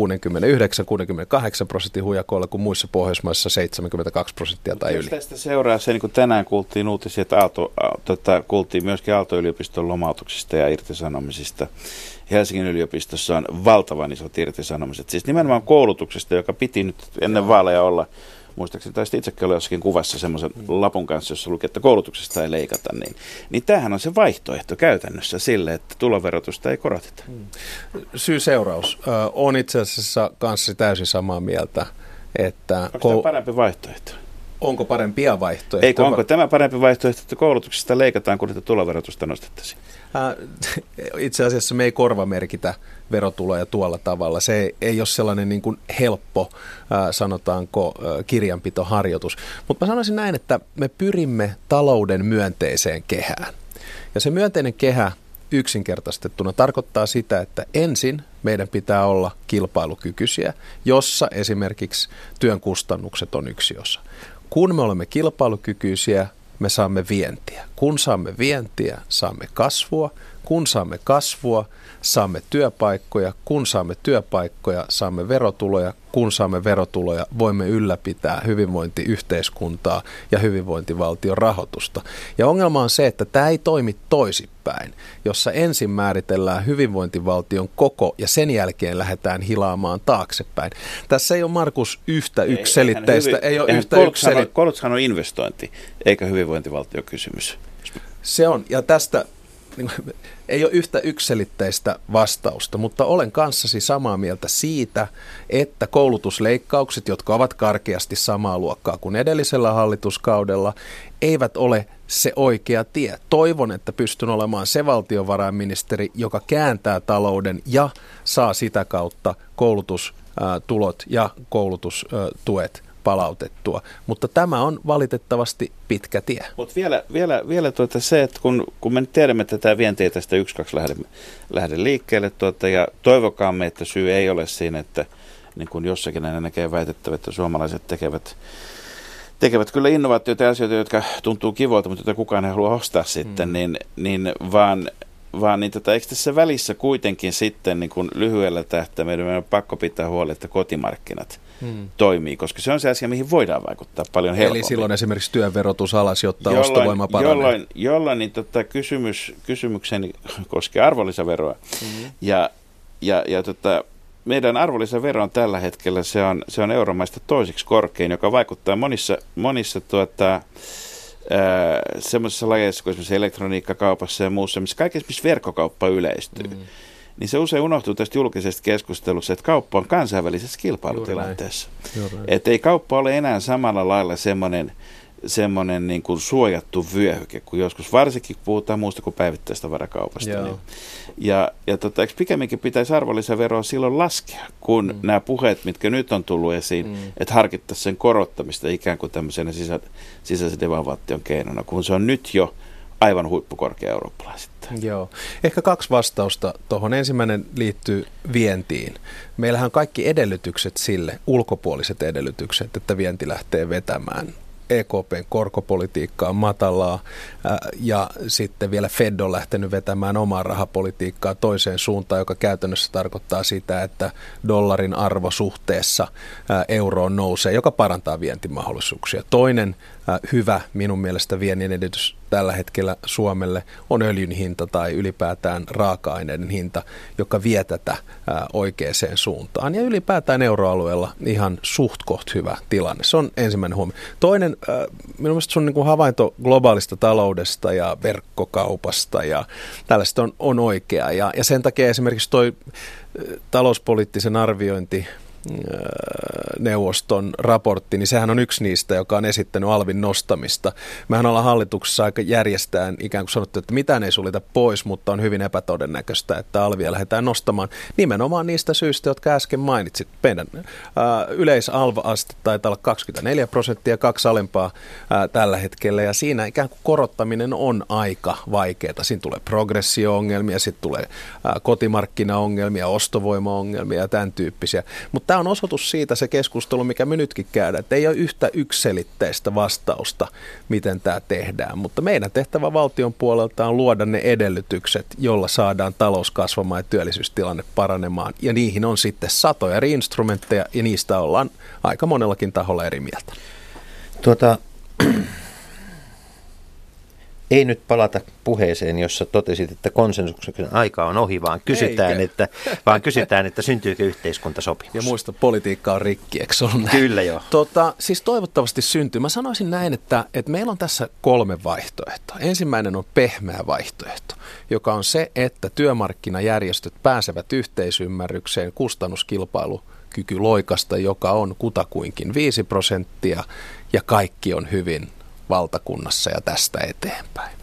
prosentin hujakoilla, kun muissa Pohjoismaissa 72 prosenttia tai yli. Tästä seuraa se, niin kuin tänään kuultiin uutisia, että Aalto, tota, kuultiin myöskin Aalto-yliopiston lomautuksista ja irtisanomisista. Helsingin yliopistossa on valtavan isot irtisanomiset. Siis nimenomaan koulutuksesta, joka piti nyt ennen vaaleja olla muistaakseni taisi itsekin olla jossakin kuvassa semmoisen mm. lapun kanssa, jossa luki, että koulutuksesta ei leikata, niin, niin tämähän on se vaihtoehto käytännössä sille, että tuloverotusta ei koroteta. Mm. Syy-seuraus. on itse asiassa kanssa täysin samaa mieltä, että... Onko kou- parempi vaihtoehto? Onko parempia vaihtoehtoja? Eikö, onko tämä parempi vaihtoehto, että koulutuksesta leikataan, kun että tuloverotusta nostettaisiin? [LAUGHS] Itse asiassa me ei korvamerkitä verotuloja tuolla tavalla. Se ei ole sellainen niin kuin helppo, sanotaanko, kirjanpitoharjoitus. Mutta mä sanoisin näin, että me pyrimme talouden myönteiseen kehään. Ja se myönteinen kehä yksinkertaistettuna tarkoittaa sitä, että ensin meidän pitää olla kilpailukykyisiä, jossa esimerkiksi työn kustannukset on yksi osa. Kun me olemme kilpailukykyisiä, me saamme vientiä. Kun saamme vientiä, saamme kasvua. Kun saamme kasvua, saamme työpaikkoja. Kun saamme työpaikkoja, saamme verotuloja kun saamme verotuloja, voimme ylläpitää hyvinvointiyhteiskuntaa ja hyvinvointivaltion rahoitusta. Ja ongelma on se, että tämä ei toimi toisipäin, jossa ensin määritellään hyvinvointivaltion koko ja sen jälkeen lähdetään hilaamaan taaksepäin. Tässä ei ole Markus yhtä ykselitteistä. Ei, ei ole yhtä. Koulutushan on investointi, eikä hyvinvointivaltio kysymys. Se on, ja tästä niin ei ole yhtä ykselitteistä vastausta, mutta olen kanssasi samaa mieltä siitä, että koulutusleikkaukset, jotka ovat karkeasti samaa luokkaa kuin edellisellä hallituskaudella, eivät ole se oikea tie. Toivon, että pystyn olemaan se valtiovarainministeri, joka kääntää talouden ja saa sitä kautta koulutus ää, tulot ja koulutustuet palautettua. Mutta tämä on valitettavasti pitkä tie. Mutta vielä, vielä, vielä tuota se, että kun, kun me nyt tiedämme, että tämä vienti ei tästä yksi kaksi lähde, lähde liikkeelle, tuota, ja toivokaamme, että syy ei ole siinä, että niin kuin jossakin näin näkee väitettävä, että suomalaiset tekevät tekevät kyllä innovaatioita ja asioita, jotka tuntuu kivoilta, mutta joita kukaan ei halua ostaa sitten, mm. niin, niin vaan, vaan niin tota, eikö tässä välissä kuitenkin sitten niin kuin lyhyellä tähtäimellä meidän on pakko pitää huoli, että kotimarkkinat hmm. toimii, koska se on se asia, mihin voidaan vaikuttaa paljon helpommin. Eli silloin esimerkiksi työn verotus alas, jotta jolloin, ostovoima paranee. Jolloin, jolloin niin tota, kysymys, kysymykseni [LAUGHS] koskee arvonlisäveroa. Hmm. Ja, ja, ja tota, meidän arvonlisävero on tällä hetkellä, se on, se on euromaista toisiksi korkein, joka vaikuttaa monissa, monissa tuota, semmoisissa lajeissa kuin esimerkiksi elektroniikkakaupassa ja muussa, missä kaikessa, missä verkkokauppa yleistyy. Mm niin se usein unohtuu tästä julkisesta keskustelusta, että kauppa on kansainvälisessä kilpailutilanteessa. Että ei kauppa ole enää samalla lailla semmoinen, semmoinen niin kuin suojattu vyöhyke, kun joskus varsinkin puhutaan muusta kuin päivittäistä varakaupasta. Niin. Ja, ja tota, eikö pikemminkin pitäisi arvonlisäveroa silloin laskea, kun mm. nämä puheet, mitkä nyt on tullut esiin, mm. että harkittaisiin sen korottamista ikään kuin tämmöisenä sisä, sisäisen devalvaation keinona, kun se on nyt jo aivan huippukorkea eurooppalaisittain. Joo. Ehkä kaksi vastausta tuohon. Ensimmäinen liittyy vientiin. Meillähän on kaikki edellytykset sille, ulkopuoliset edellytykset, että vienti lähtee vetämään. EKPn korkopolitiikka on matalaa ja sitten vielä Fed on lähtenyt vetämään omaa rahapolitiikkaa toiseen suuntaan, joka käytännössä tarkoittaa sitä, että dollarin arvo suhteessa euroon nousee, joka parantaa vientimahdollisuuksia. Toinen hyvä minun mielestä viennin edistys tällä hetkellä Suomelle on öljyn hinta tai ylipäätään raaka-aineiden hinta, joka vie tätä oikeaan suuntaan. Ja ylipäätään euroalueella ihan suht koht hyvä tilanne. Se on ensimmäinen huomio. Toinen, minun mielestä sun niin havainto globaalista taloudesta ja verkkokaupasta ja tällaista on, on oikea. Ja, ja sen takia esimerkiksi toi talouspoliittisen arviointi neuvoston raportti, niin sehän on yksi niistä, joka on esittänyt alvin nostamista. Mehän ollaan hallituksessa aika järjestään ikään kuin sanottu, että mitään ei sulita pois, mutta on hyvin epätodennäköistä, että alvia lähdetään nostamaan nimenomaan niistä syistä, jotka äsken mainitsit. Meidän yleisalva-aste taitaa olla 24 prosenttia, kaksi alempaa ää, tällä hetkellä, ja siinä ikään kuin korottaminen on aika vaikeaa. Siinä tulee progressio-ongelmia, sitten tulee ää, kotimarkkinaongelmia, ostovoimaongelmia ja tämän tyyppisiä. Mutta tämä on osoitus siitä se keskustelu, mikä me nytkin käydään, että ei ole yhtä ykselitteistä vastausta, miten tämä tehdään. Mutta meidän tehtävä valtion puolelta on luoda ne edellytykset, jolla saadaan talous kasvamaan ja työllisyystilanne paranemaan. Ja niihin on sitten satoja eri instrumentteja ja niistä ollaan aika monellakin taholla eri mieltä. Tuota, ei nyt palata puheeseen, jossa totesit, että konsensuksen aika on ohi, vaan kysytään, että, vaan kysytään että syntyykö yhteiskuntasopimus. Ja muista, politiikka on rikki, eikö on Kyllä joo. Tota, siis toivottavasti syntyy. Mä sanoisin näin, että, että meillä on tässä kolme vaihtoehtoa. Ensimmäinen on pehmeä vaihtoehto, joka on se, että työmarkkinajärjestöt pääsevät yhteisymmärrykseen kustannuskilpailu kyky loikasta, joka on kutakuinkin 5 prosenttia ja kaikki on hyvin valtakunnassa ja tästä eteenpäin.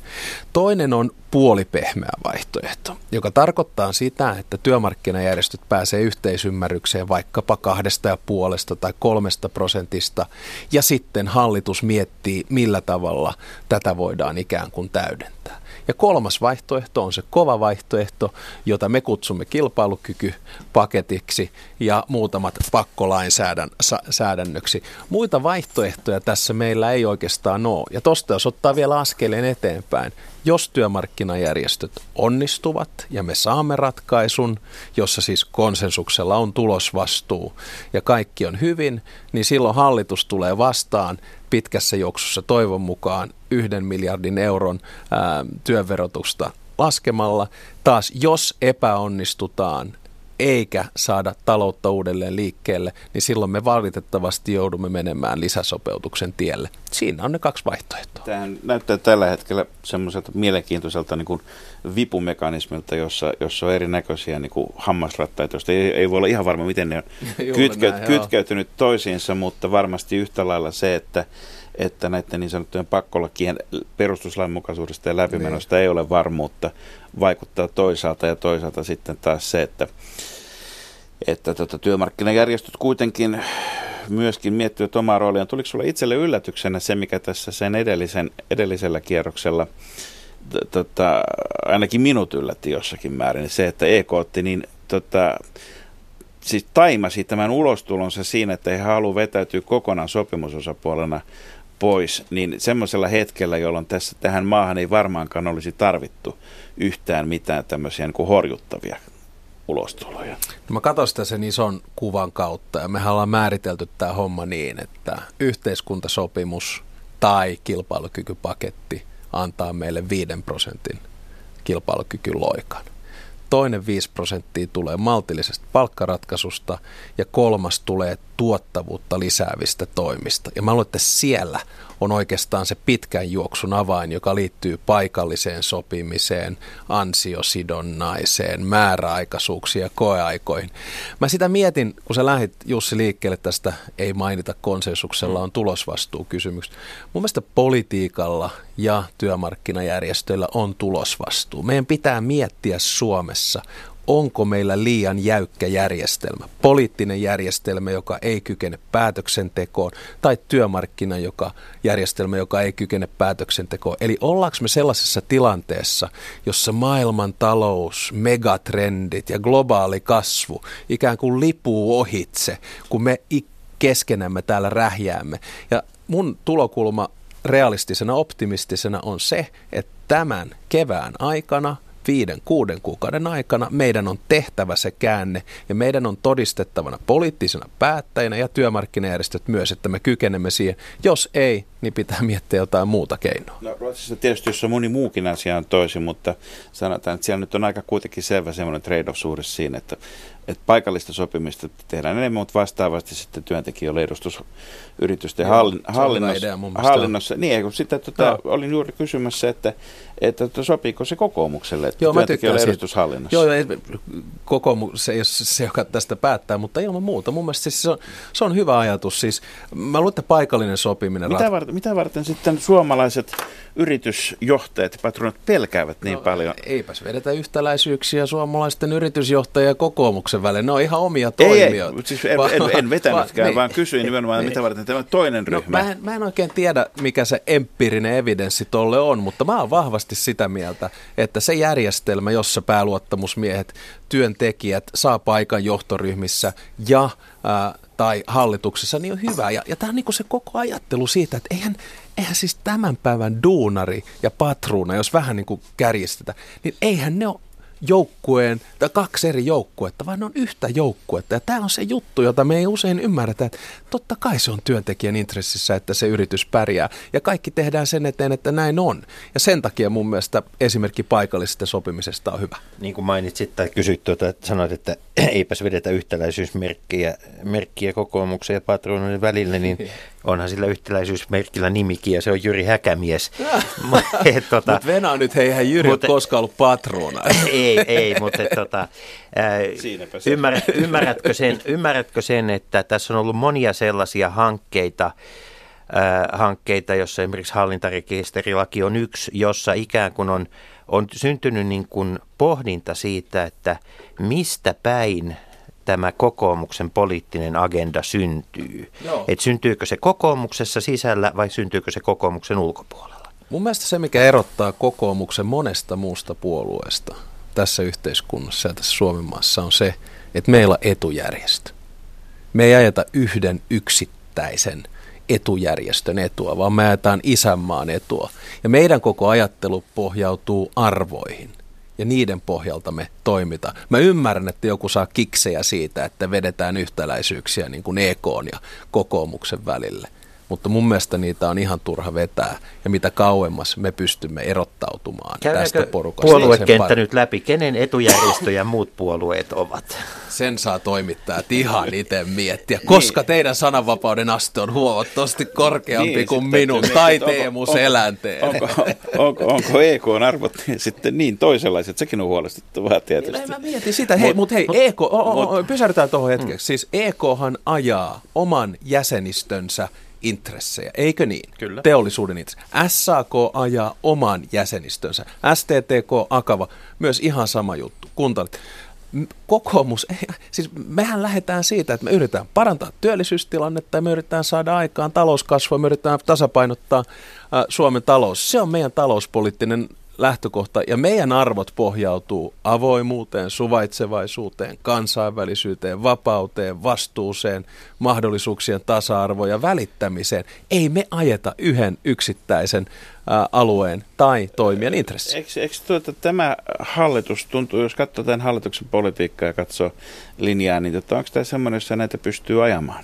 Toinen on puolipehmeä vaihtoehto, joka tarkoittaa sitä, että työmarkkinajärjestöt pääsee yhteisymmärrykseen vaikkapa kahdesta ja puolesta tai kolmesta prosentista, ja sitten hallitus miettii, millä tavalla tätä voidaan ikään kuin täydentää. Ja kolmas vaihtoehto on se kova vaihtoehto, jota me kutsumme kilpailukykypaketiksi ja muutamat pakkolainsäädännöksi. Muita vaihtoehtoja tässä meillä ei oikeastaan ole. Ja tosta jos ottaa vielä askeleen eteenpäin, jos työmarkkinajärjestöt onnistuvat ja me saamme ratkaisun, jossa siis konsensuksella on tulosvastuu ja kaikki on hyvin, niin silloin hallitus tulee vastaan pitkässä juoksussa toivon mukaan yhden miljardin euron ää, työverotusta laskemalla. Taas jos epäonnistutaan eikä saada taloutta uudelleen liikkeelle, niin silloin me valitettavasti joudumme menemään lisäsopeutuksen tielle. Siinä on ne kaksi vaihtoehtoa. Tämähän näyttää tällä hetkellä semmoiselta mielenkiintoiselta niin kuin vipumekanismilta, jossa, jossa on erinäköisiä niin kuin hammasrattaita, joista ei, ei voi olla ihan varma, miten ne on [LAUGHS] kytke, näin, kytkeytynyt toisiinsa, mutta varmasti yhtä lailla se, että että näiden niin sanottujen pakkolakien perustuslainmukaisuudesta ja läpimenosta niin. ei ole varmuutta, vaikuttaa toisaalta ja toisaalta sitten taas se, että että tota, työmarkkinajärjestöt kuitenkin myöskin miettivät omaa rooliaan. Tuliko sinulle itselle yllätyksenä se, mikä tässä sen edellisen, edellisellä kierroksella tota, ainakin minut yllätti jossakin määrin, se, että EK otti niin tota, siis taimasi tämän ulostulonsa siinä, että he haluavat vetäytyä kokonaan sopimusosapuolena pois, niin semmoisella hetkellä, jolloin tässä tähän maahan ei varmaankaan olisi tarvittu yhtään mitään tämmöisiä niin kuin horjuttavia ulostuloja. No mä katson sitä sen ison kuvan kautta ja mehän ollaan määritelty tämä homma niin, että yhteiskuntasopimus tai kilpailukykypaketti antaa meille 5 prosentin kilpailukykyloikan toinen 5 prosenttia tulee maltillisesta palkkaratkaisusta ja kolmas tulee tuottavuutta lisäävistä toimista. Ja mä luulen, että siellä on oikeastaan se pitkän juoksun avain, joka liittyy paikalliseen sopimiseen, ansiosidonnaiseen, määräaikaisuuksiin ja koeaikoihin. Mä sitä mietin, kun sä lähdit Jussi liikkeelle tästä, ei mainita konsensuksella, on tulosvastuukysymys. Mun mielestä politiikalla ja työmarkkinajärjestöillä on tulosvastuu. Meidän pitää miettiä Suomessa, onko meillä liian jäykkä järjestelmä, poliittinen järjestelmä, joka ei kykene päätöksentekoon, tai työmarkkina joka, järjestelmä, joka ei kykene päätöksentekoon. Eli ollaanko me sellaisessa tilanteessa, jossa maailman talous, megatrendit ja globaali kasvu ikään kuin lipuu ohitse, kun me keskenämme täällä rähjäämme. Ja mun tulokulma realistisena, optimistisena on se, että tämän kevään aikana – viiden, kuuden kuukauden aikana meidän on tehtävä se käänne ja meidän on todistettavana poliittisena päättäjänä ja työmarkkinajärjestöt myös, että me kykenemme siihen. Jos ei, niin pitää miettiä jotain muuta keinoa. No Ruotsissa tietysti, jossa moni muukin asia on toisin, mutta sanotaan, että siellä nyt on aika kuitenkin selvä semmoinen trade-off-suhde siinä, että että paikallista sopimista tehdään enemmän, mutta vastaavasti sitten työntekijöillä edustusyritysten Joo, hallin, hallinnossa. Idea, hallinnossa. Niin, kun sitä tuota, no. olin juuri kysymässä, että, että tuota, sopiiko se kokoomukselle, että Joo, työntekijöillä edustushallinnossa. Joo, kokoomus se ei ole se, joka tästä päättää, mutta ilman muuta. Mun mielestä siis se, on, se on hyvä ajatus. Siis, mä luulen, että paikallinen sopiminen... Mitä, varten, mitä varten sitten suomalaiset yritysjohtajat ja patronat pelkäävät niin no, paljon? Eipäs vedetä yhtäläisyyksiä suomalaisten yritysjohtajien ja kokoomuksen välillä. Ne on ihan omia toimijoita. Ei, ei siis en, en, en vetänytkään, va, niin, vaan kysyin nimenomaan, niin, mitä varten tämä toinen no, ryhmä. Mä en, mä en oikein tiedä, mikä se empiirinen evidenssi tolle on, mutta mä oon vahvasti sitä mieltä, että se järjestelmä, jossa pääluottamusmiehet, työntekijät saa paikan johtoryhmissä ja ää, tai hallituksessa, niin on hyvä. Ja, ja tämä on niin se koko ajattelu siitä, että eihän, eihän siis tämän päivän duunari ja patruuna, jos vähän niin kuin kärjistetä, niin eihän ne ole joukkueen, tai kaksi eri joukkuetta, vaan ne on yhtä joukkuetta. Ja tämä on se juttu, jota me ei usein ymmärretä, että totta kai se on työntekijän intressissä, että se yritys pärjää. Ja kaikki tehdään sen eteen, että näin on. Ja sen takia mun mielestä esimerkki paikallisesta sopimisesta on hyvä. Niin kuin mainitsit tai kysyit tuota, että sanoit, että [CLEARS THROAT] eipäs vedetä yhtäläisyysmerkkiä merkkiä kokoomuksen ja patronoiden välillä, niin [LAUGHS] onhan sillä yhtäläisyysmerkillä nimikin ja se on Jyri Häkämies. [LAUGHS] [LAUGHS] tota, mutta Venä nyt, eihän Jyri mutta, koskaan ollut patrona. [LAUGHS] ei, ei, mutta tota, ymmärrät, ymmärrätkö, sen, ymmärrätkö sen, että tässä on ollut monia sellaisia hankkeita, hankkeita, jossa esimerkiksi hallintarekisterilaki on yksi, jossa ikään kuin on, on syntynyt niin kuin pohdinta siitä, että mistä päin tämä kokoomuksen poliittinen agenda syntyy. Että syntyykö se kokoomuksessa sisällä vai syntyykö se kokoomuksen ulkopuolella? Mun mielestä se, mikä erottaa kokoomuksen monesta muusta puolueesta tässä yhteiskunnassa ja tässä Suomen maassa on se, että meillä on etujärjestö. Me ei ajeta yhden yksittäisen etujärjestön etua, vaan me ajetaan isänmaan etua. Ja meidän koko ajattelu pohjautuu arvoihin ja niiden pohjalta me toimitaan. Mä ymmärrän, että joku saa kiksejä siitä, että vedetään yhtäläisyyksiä niin kuin EK ja kokoomuksen välille mutta mun mielestä niitä on ihan turha vetää. Ja mitä kauemmas me pystymme erottautumaan Käydäänkö tästä porukasta. puoluekenttä nyt läpi? Kenen etujärjestö ja muut puolueet ovat? Sen saa toimittajat ihan itse miettiä, koska niin. teidän sananvapauden aste on huomattavasti korkeampi niin, kuin minun tai Teemu Selänteen. Onko, onko, onko EKn arvot sitten niin toisenlaiset? Sekin on huolestuttavaa tietysti. Niin, mä mietin sitä. Hei, mutta hei, EK, pysäytetään tuohon hetkeksi. Mm. Siis EKhan ajaa oman jäsenistönsä intressejä, eikö niin? Kyllä. Teollisuuden intressejä. SAK ajaa oman jäsenistönsä. STTK, Akava, myös ihan sama juttu. Kuntalit. kokoomus, siis mehän lähdetään siitä, että me yritetään parantaa työllisyystilannetta ja me yritetään saada aikaan talouskasvua, me yritetään tasapainottaa Suomen talous. Se on meidän talouspoliittinen lähtökohta ja meidän arvot pohjautuu avoimuuteen, suvaitsevaisuuteen, kansainvälisyyteen, vapauteen, vastuuseen, mahdollisuuksien tasa-arvoon ja välittämiseen. Ei me ajeta yhden yksittäisen ä, alueen tai toimijan intressiä. Eikö, eikö tuota, tämä hallitus tuntuu, jos katsoo tämän hallituksen politiikkaa ja katsoo linjaa, niin tota, onko tämä semmoinen, jossa näitä pystyy ajamaan?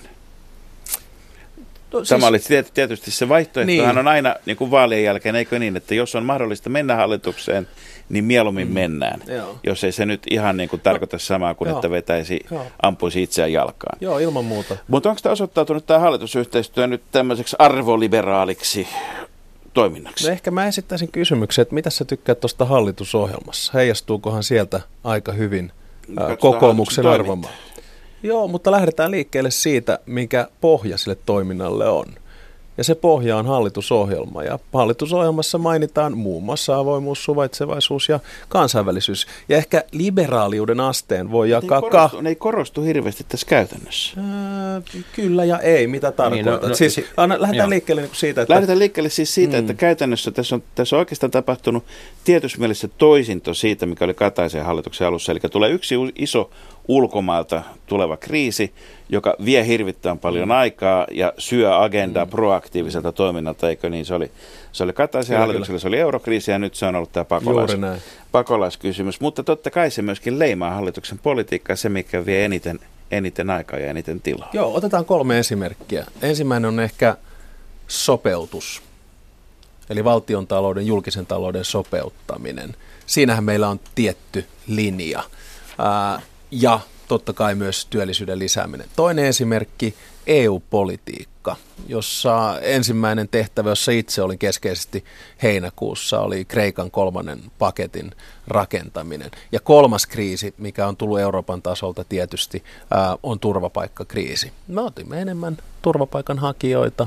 No, Tämä siis, oli tietysti se vaihtoehtohan niin. on aina niin kuin vaalien jälkeen, eikö niin, että jos on mahdollista mennä hallitukseen, niin mieluummin mm. mennään. Joo. Jos ei se nyt ihan niin kuin tarkoita samaa kuin, Joo. että vetäisi, Joo. ampuisi itseään jalkaan. Joo, ilman muuta. Mutta onko tämä osoittautunut tämä hallitusyhteistyö nyt tämmöiseksi arvoliberaaliksi toiminnaksi? No ehkä mä esittäisin kysymyksen, että mitä sä tykkäät tuosta hallitusohjelmassa? Heijastuukohan sieltä aika hyvin ää, kokoomuksen arvomaan? Joo, mutta lähdetään liikkeelle siitä, mikä pohja sille toiminnalle on. Ja se pohja on hallitusohjelma. Ja hallitusohjelmassa mainitaan muun muassa avoimuus, suvaitsevaisuus ja kansainvälisyys. Ja ehkä liberaaliuden asteen voi jakaa... Ei korostu, ne ei korostu hirveästi tässä käytännössä. Äh, kyllä ja ei, mitä tarkoitat? Niin, no, no, siis, anna, lähdetään joo. liikkeelle niin siitä, että... Lähdetään liikkeelle siis siitä, mm. että käytännössä tässä on, tässä on oikeastaan tapahtunut tietyssä mielessä toisinto siitä, mikä oli Kataisen hallituksen alussa. Eli tulee yksi iso ulkomailta tuleva kriisi, joka vie hirvittävän paljon mm. aikaa ja syö agendaa mm. proaktiiviselta toiminnalta, eikö niin? Se oli, se oli Kataisen hallituksella, se oli eurokriisi ja nyt se on ollut tämä pakolais, pakolaiskysymys. Mutta totta kai se myöskin leimaa hallituksen politiikkaa, se mikä vie eniten, eniten aikaa ja eniten tilaa. Joo, otetaan kolme esimerkkiä. Ensimmäinen on ehkä sopeutus, eli valtion talouden, julkisen talouden sopeuttaminen. Siinähän meillä on tietty linja. Ää, ja totta kai myös työllisyyden lisääminen. Toinen esimerkki, EU-politiikka, jossa ensimmäinen tehtävä, jossa itse olin keskeisesti heinäkuussa, oli Kreikan kolmannen paketin rakentaminen. Ja kolmas kriisi, mikä on tullut Euroopan tasolta tietysti, on turvapaikkakriisi. Me otimme enemmän turvapaikanhakijoita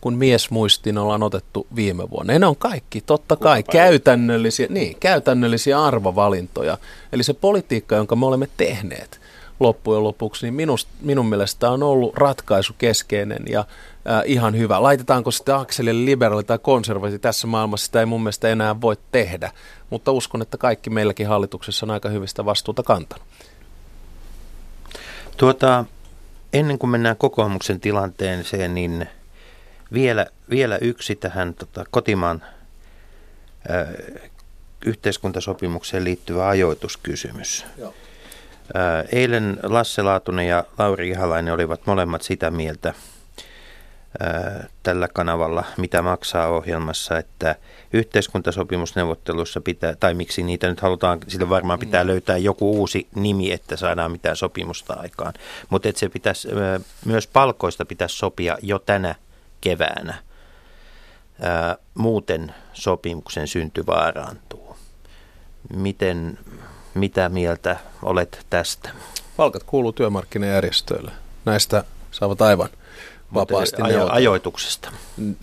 kun miesmuistiin ollaan otettu viime vuonna. Ja ne on kaikki, totta kai, käytännöllisiä, niin, käytännöllisiä arvovalintoja. Eli se politiikka, jonka me olemme tehneet loppujen lopuksi, niin minust, minun mielestä on ollut ratkaisu keskeinen ja äh, ihan hyvä. Laitetaanko sitä akselille liberaali tai konservatiivi tässä maailmassa, sitä ei mun mielestä enää voi tehdä. Mutta uskon, että kaikki meilläkin hallituksessa on aika hyvistä vastuuta kantanut. Tuota, ennen kuin mennään kokoomuksen tilanteeseen, niin – vielä, vielä yksi tähän tota, kotimaan ö, yhteiskuntasopimukseen liittyvä ajoituskysymys. Joo. Ö, eilen Lasse Laatunen ja Lauri Ihalainen olivat molemmat sitä mieltä ö, tällä kanavalla, mitä maksaa ohjelmassa, että yhteiskuntasopimusneuvottelussa pitää, tai miksi niitä nyt halutaan, sillä varmaan pitää mm. löytää joku uusi nimi, että saadaan mitään sopimusta aikaan. Mutta se pitäisi, myös palkoista pitäisi sopia jo tänä keväänä. Ää, muuten sopimuksen synty vaarantuu. Miten, mitä mieltä olet tästä? Palkat kuuluu työmarkkinajärjestöille. Näistä saavat aivan vapaasti ajo- ajoituksesta.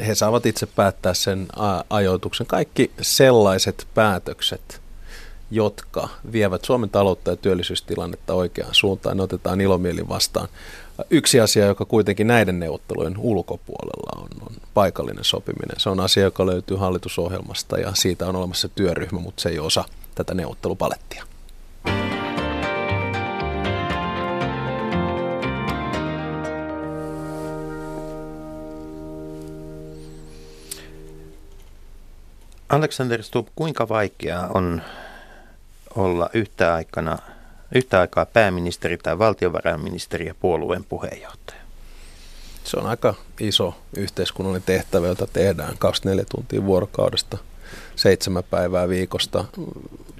He saavat itse päättää sen ajoituksen. Kaikki sellaiset päätökset, jotka vievät Suomen taloutta ja työllisyystilannetta oikeaan suuntaan, ne otetaan ilomielin vastaan. Yksi asia, joka kuitenkin näiden neuvottelujen ulkopuolella on, on paikallinen sopiminen. Se on asia, joka löytyy hallitusohjelmasta ja siitä on olemassa työryhmä, mutta se ei osa tätä neuvottelupalettia. Alexander Stubb, kuinka vaikeaa on olla yhtä aikana – yhtä aikaa pääministeri tai valtiovarainministeri ja puolueen puheenjohtaja? Se on aika iso yhteiskunnallinen tehtävä, jota tehdään 24 tuntia vuorokaudesta, seitsemän päivää viikosta.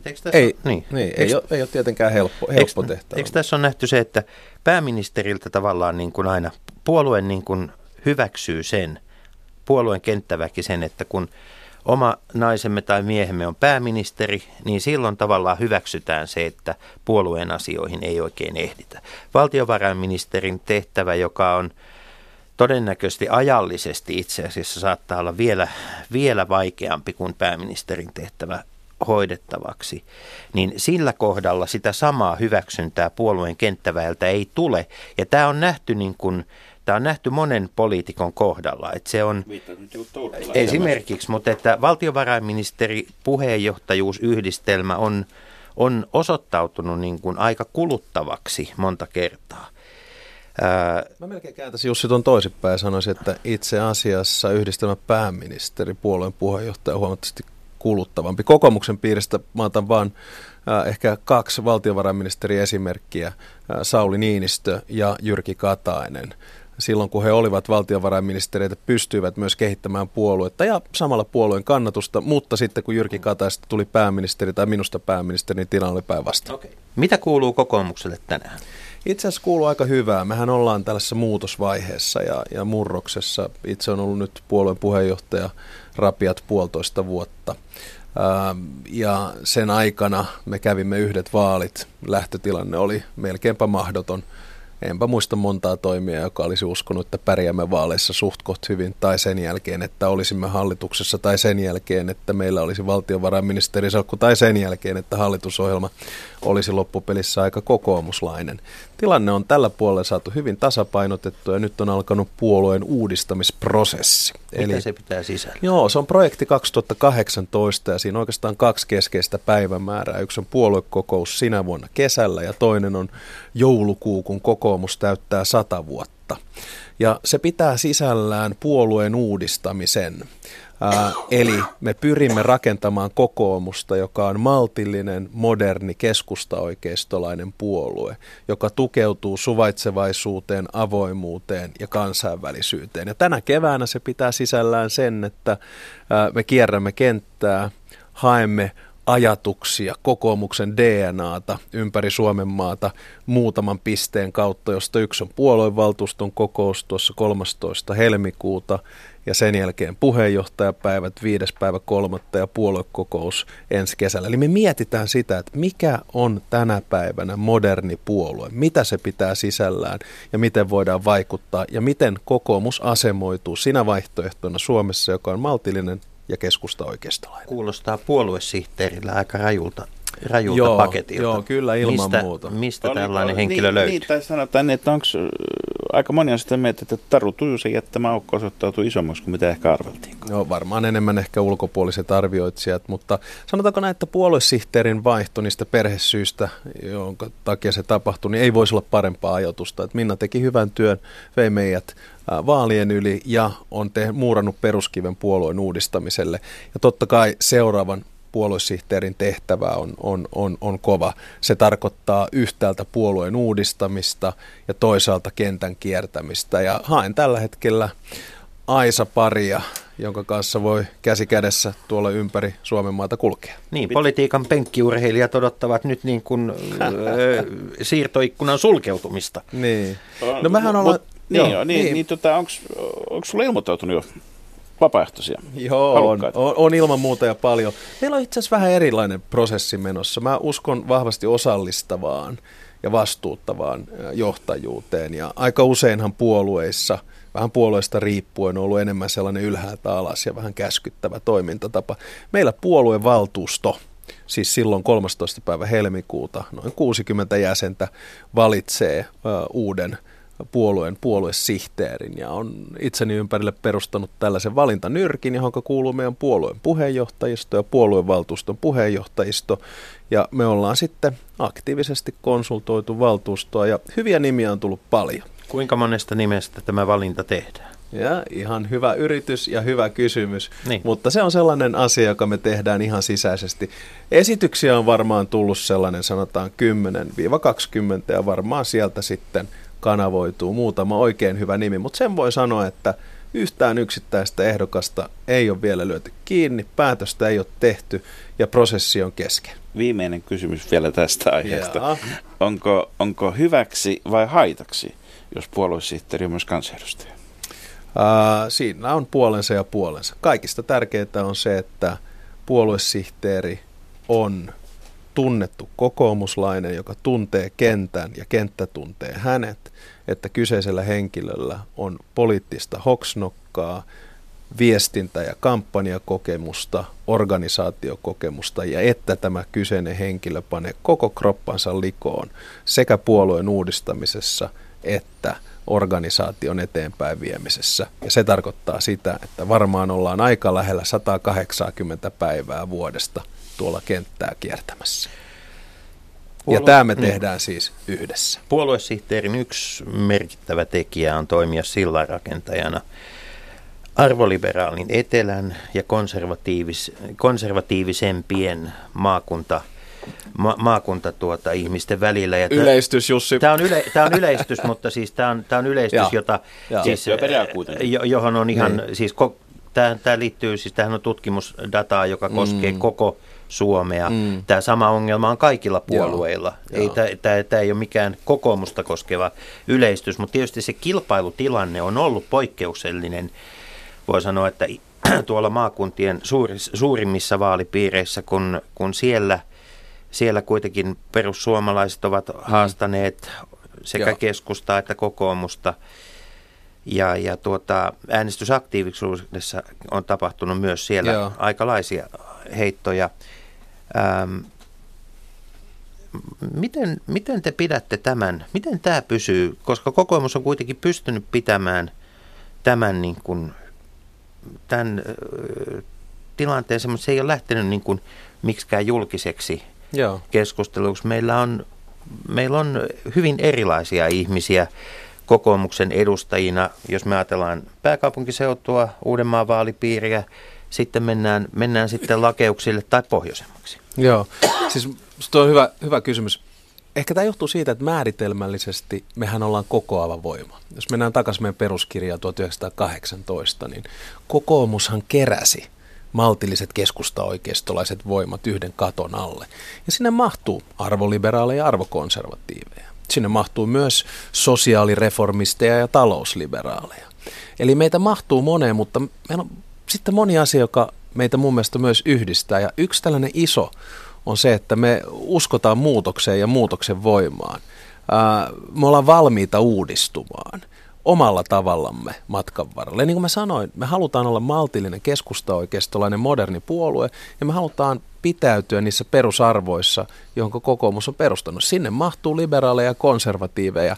Tässä ei, niin. niin, ei, ole, ei ole tietenkään helppo, helppo eikö, tehtävä. Eikö tässä on nähty se, että pääministeriltä tavallaan niin kuin aina puolue niin kuin hyväksyy sen, puolueen kenttäväki sen, että kun oma naisemme tai miehemme on pääministeri, niin silloin tavallaan hyväksytään se, että puolueen asioihin ei oikein ehditä. Valtiovarainministerin tehtävä, joka on todennäköisesti ajallisesti itse asiassa saattaa olla vielä, vielä vaikeampi kuin pääministerin tehtävä, hoidettavaksi, niin sillä kohdalla sitä samaa hyväksyntää puolueen kenttäväeltä ei tule. Ja tämä on nähty niin kuin, Tämä on nähty monen poliitikon kohdalla, että se on esimerkiksi, mutta että valtiovarainministeri puheenjohtajuusyhdistelmä on, on osoittautunut niin kuin aika kuluttavaksi monta kertaa. Mä melkein kääntäisin Jussi tuon toisinpäin ja sanoisin, että itse asiassa yhdistelmä pääministeri, puolueen puheenjohtaja on huomattavasti kuluttavampi. Kokoomuksen piiristä mä otan vaan äh, ehkä kaksi valtiovarainministeri esimerkkiä, äh, Sauli Niinistö ja Jyrki Katainen silloin kun he olivat valtiovarainministeriöitä, pystyivät myös kehittämään puoluetta ja samalla puolueen kannatusta, mutta sitten kun Jyrki Kataista tuli pääministeri tai minusta pääministeri, niin tilanne oli päinvastoin. Okay. Mitä kuuluu kokoomukselle tänään? Itse asiassa kuuluu aika hyvää. Mehän ollaan tällaisessa muutosvaiheessa ja, ja murroksessa. Itse on ollut nyt puolueen puheenjohtaja rapiat puolitoista vuotta. Ähm, ja sen aikana me kävimme yhdet vaalit. Lähtötilanne oli melkeinpä mahdoton – enpä muista montaa toimia, joka olisi uskonut, että pärjäämme vaaleissa suht hyvin, tai sen jälkeen, että olisimme hallituksessa, tai sen jälkeen, että meillä olisi valtiovarainministeri salkku, tai sen jälkeen, että hallitusohjelma olisi loppupelissä aika kokoomuslainen. Tilanne on tällä puolella saatu hyvin tasapainotettu ja nyt on alkanut puolueen uudistamisprosessi. Mitä Eli, se pitää sisällä? Joo, se on projekti 2018 ja siinä on oikeastaan kaksi keskeistä päivämäärää. Yksi on puoluekokous sinä vuonna kesällä ja toinen on joulukuu, kun kokoomus täyttää sata vuotta. Ja se pitää sisällään puolueen uudistamisen. Ää, eli me pyrimme rakentamaan kokoomusta, joka on maltillinen, moderni, keskustaoikeistolainen puolue, joka tukeutuu suvaitsevaisuuteen, avoimuuteen ja kansainvälisyyteen. Ja tänä keväänä se pitää sisällään sen, että ää, me kierrämme kenttää, haemme ajatuksia, kokoomuksen DNAta ympäri Suomen maata muutaman pisteen kautta, josta yksi on puoluevaltuuston kokous tuossa 13. helmikuuta ja sen jälkeen puheenjohtajapäivät, viides päivä kolmatta ja puoluekokous ensi kesällä. Eli me mietitään sitä, että mikä on tänä päivänä moderni puolue, mitä se pitää sisällään ja miten voidaan vaikuttaa ja miten kokoomus asemoituu sinä vaihtoehtona Suomessa, joka on maltillinen ja keskusta oikeistolainen. Kuulostaa puoluesihteerillä aika rajulta rajulta joo, paketilta. Joo, kyllä ilman mistä, muuta. Mistä oli, tällainen oli, henkilö niin, löytyy? Niin, tai sanotaan, että onko aika moni on sitä mieltä, että Taru Tujusen jättämä aukko osoittautui isommaksi kuin mitä ehkä arveltiin. Joo, varmaan enemmän ehkä ulkopuoliset arvioitsijat, mutta sanotaanko näin, että puoluesihteerin vaihto niistä perhesyistä, jonka takia se tapahtui, niin ei voisi olla parempaa ajatusta. Että Minna teki hyvän työn, vei meidät vaalien yli ja on te- muurannut peruskiven puolueen uudistamiselle. Ja totta kai seuraavan puoluesihteerin tehtävä on, on, on, on kova. Se tarkoittaa yhtäältä puolueen uudistamista ja toisaalta kentän kiertämistä. Ja haen tällä hetkellä Aisa paria, jonka kanssa voi käsi kädessä tuolla ympäri Suomen maata kulkea. Niin, politiikan penkkiurheilijat odottavat nyt niin kuin [LAUGHS] siirtoikkunan sulkeutumista. Niin. No mehän ollaan... Niin, joo, niin, niin. niin tota, onko sulla ilmoittautunut jo vapaaehtoisia? Joo, on, on, on ilman muuta ja paljon. Meillä on itse asiassa vähän erilainen prosessi menossa. Mä uskon vahvasti osallistavaan ja vastuuttavaan johtajuuteen. Ja aika useinhan puolueissa, vähän puolueesta riippuen, on ollut enemmän sellainen ylhäältä alas ja vähän käskyttävä toimintatapa. Meillä puoluevaltuusto, siis silloin 13. päivä helmikuuta, noin 60 jäsentä valitsee uuden puolueen puoluesihteerin ja on itseni ympärille perustanut tällaisen valintanyrkin, johon kuuluu meidän puolueen puheenjohtajisto ja puoluevaltuuston puheenjohtajisto. Ja me ollaan sitten aktiivisesti konsultoitu valtuustoa ja hyviä nimiä on tullut paljon. Kuinka monesta nimestä tämä valinta tehdään? Ja ihan hyvä yritys ja hyvä kysymys, niin. mutta se on sellainen asia, joka me tehdään ihan sisäisesti. Esityksiä on varmaan tullut sellainen sanotaan 10-20 ja varmaan sieltä sitten – kanavoituu muutama oikein hyvä nimi, mutta sen voi sanoa, että yhtään yksittäistä ehdokasta ei ole vielä lyöty kiinni, päätöstä ei ole tehty ja prosessi on kesken. Viimeinen kysymys vielä tästä aiheesta. Onko, onko hyväksi vai haitaksi, jos puoluesihteeri on myös kansanedustaja? Uh, siinä on puolensa ja puolensa. Kaikista tärkeintä on se, että puoluesihteeri on tunnettu kokoomuslainen, joka tuntee kentän ja kenttä tuntee hänet, että kyseisellä henkilöllä on poliittista hoksnokkaa, viestintä- ja kampanjakokemusta, organisaatiokokemusta ja että tämä kyseinen henkilö panee koko kroppansa likoon sekä puolueen uudistamisessa että organisaation eteenpäin viemisessä. Ja se tarkoittaa sitä, että varmaan ollaan aika lähellä 180 päivää vuodesta tuolla kenttää kiertämässä. Ja tämä me niin. tehdään siis yhdessä. Puoluesihteerin yksi merkittävä tekijä on toimia sillanrakentajana arvoliberaalin etelän ja konservatiivis, konservatiivisempien maakunta ma- maakunta tuota, ihmisten välillä. Ja yleistys, Jussi. Tämä on, yle, tämä on yleistys, [LAUGHS] mutta siis tämä on, tämä on yleistys, ja, jota, ja. Siis, jo, johon on ihan, niin. siis ko, tämä, tämä liittyy, siis tähän on tutkimusdataa, joka koskee mm. koko Suomea. Mm. Tämä sama ongelma on kaikilla puolueilla. Joo, ei, Tämä, tämä, tämä ei ole mikään kokoomusta koskeva yleistys, mutta tietysti se kilpailutilanne on ollut poikkeuksellinen. Voi sanoa, että [CLEARS THROAT] tuolla maakuntien suuris, suurimmissa vaalipiireissä, kun, kun siellä, siellä kuitenkin perussuomalaiset ovat haastaneet sekä Joo. keskustaa että kokoomusta. Ja, ja tuota, äänestysaktiivisuudessa on tapahtunut myös siellä Joo. aikalaisia heittoja. Ähm, miten, miten te pidätte tämän, miten tämä pysyy, koska kokoomus on kuitenkin pystynyt pitämään tämän, niin kuin, tämän äh, tilanteen mutta se ei ole lähtenyt niin kuin miksikään julkiseksi Joo. keskusteluksi. Meillä on, meillä on hyvin erilaisia ihmisiä kokoomuksen edustajina, jos me ajatellaan pääkaupunkiseutua, Uudenmaan vaalipiiriä, sitten mennään, mennään sitten lakeuksille tai pohjoisemmaksi. Joo, siis tuo on hyvä, hyvä kysymys. Ehkä tämä johtuu siitä, että määritelmällisesti mehän ollaan kokoava voima. Jos mennään takaisin meidän peruskirjaan 1918, niin kokoomushan keräsi maltilliset keskusta-oikeistolaiset voimat yhden katon alle. Ja sinne mahtuu arvoliberaaleja ja arvokonservatiiveja. Sinne mahtuu myös sosiaalireformisteja ja talousliberaaleja. Eli meitä mahtuu moneen, mutta meillä on sitten moni asia, joka meitä mun mielestä myös yhdistää. Ja yksi tällainen iso on se, että me uskotaan muutokseen ja muutoksen voimaan. Me ollaan valmiita uudistumaan omalla tavallamme matkan varrella. Ja niin kuin mä sanoin, me halutaan olla maltillinen keskusta-oikeistolainen moderni puolue ja me halutaan pitäytyä niissä perusarvoissa, jonka kokoomus on perustanut. Sinne mahtuu liberaaleja ja konservatiiveja,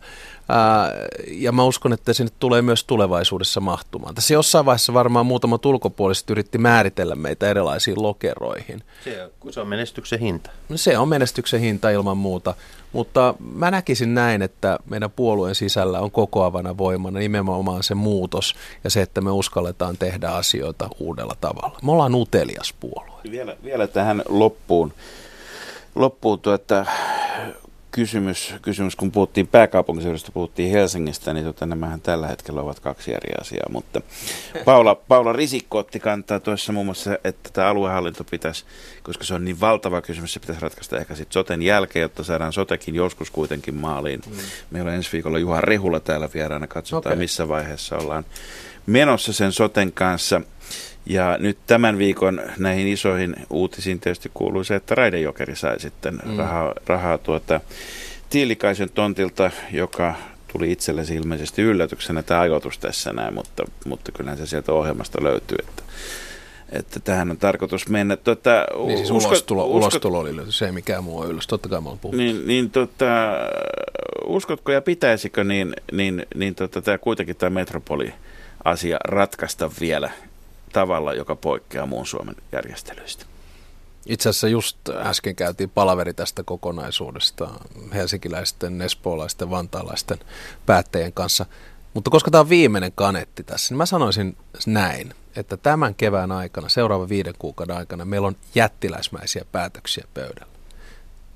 ja mä uskon, että sinne tulee myös tulevaisuudessa mahtumaan. Tässä jossain vaiheessa varmaan muutama ulkopuoliset yritti määritellä meitä erilaisiin lokeroihin. Se on, se on menestyksen hinta. Se on menestyksen hinta ilman muuta, mutta mä näkisin näin, että meidän puolueen sisällä on kokoavana voimana nimenomaan se muutos ja se, että me uskalletaan tehdä asioita uudella tavalla. Me ollaan utelias puolue. Vielä, vielä tähän loppuun, loppuun tuota, kysymys, kysymys, kun puhuttiin pääkaupunkiseudusta, puhuttiin Helsingistä, niin tota, nämähän tällä hetkellä ovat kaksi eri asiaa. Mutta Paula, Paula Risikko otti kantaa tuossa muun muassa, että tämä aluehallinto pitäisi, koska se on niin valtava kysymys, se pitäisi ratkaista ehkä sitten soten jälkeen, jotta saadaan sotekin joskus kuitenkin maaliin. Mm. Meillä on ensi viikolla Juha Rehula täällä vieraana, katsotaan okay. missä vaiheessa ollaan menossa sen soten kanssa. Ja nyt tämän viikon näihin isoihin uutisiin tietysti kuuluu se, että Raidejokeri sai sitten mm. rahaa, rahaa tuota Tiilikaisen tontilta, joka tuli itsellesi ilmeisesti yllätyksenä tämä ajoitus tässä näin, mutta, mutta kyllähän se sieltä ohjelmasta löytyy, että, että tähän on tarkoitus mennä. Tota, niin siis usko, ulostulo, uskot, ulostulo oli löyty, se ei mikään muu on yllätys, totta kai mä olen Niin, niin tota, uskotko ja pitäisikö niin, niin, niin tota, tämä kuitenkin tämä metropoli-asia ratkaista vielä tavalla, joka poikkeaa muun Suomen järjestelyistä. Itse asiassa just äsken käytiin palaveri tästä kokonaisuudesta helsinkiläisten, espoolaisten, vantaalaisten päättäjien kanssa. Mutta koska tämä on viimeinen kanetti tässä, niin mä sanoisin näin, että tämän kevään aikana, seuraavan viiden kuukauden aikana, meillä on jättiläismäisiä päätöksiä pöydällä.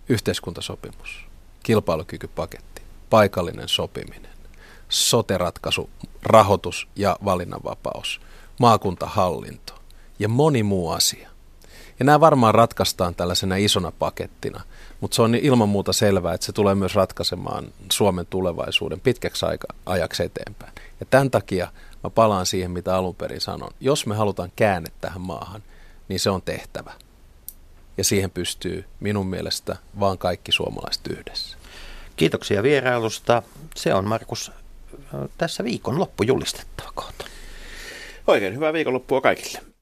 Yhteiskuntasopimus, kilpailukykypaketti, paikallinen sopiminen, soteratkaisu, rahoitus ja valinnanvapaus – maakuntahallinto ja moni muu asia. Ja nämä varmaan ratkaistaan tällaisena isona pakettina, mutta se on ilman muuta selvää, että se tulee myös ratkaisemaan Suomen tulevaisuuden pitkäksi aika, ajaksi eteenpäin. Ja tämän takia mä palaan siihen, mitä alun perin sanon. Jos me halutaan käänne tähän maahan, niin se on tehtävä. Ja siihen pystyy minun mielestä vaan kaikki suomalaiset yhdessä. Kiitoksia vierailusta. Se on Markus tässä viikon loppu julistettava kohta. Oikein hyvää viikonloppua kaikille.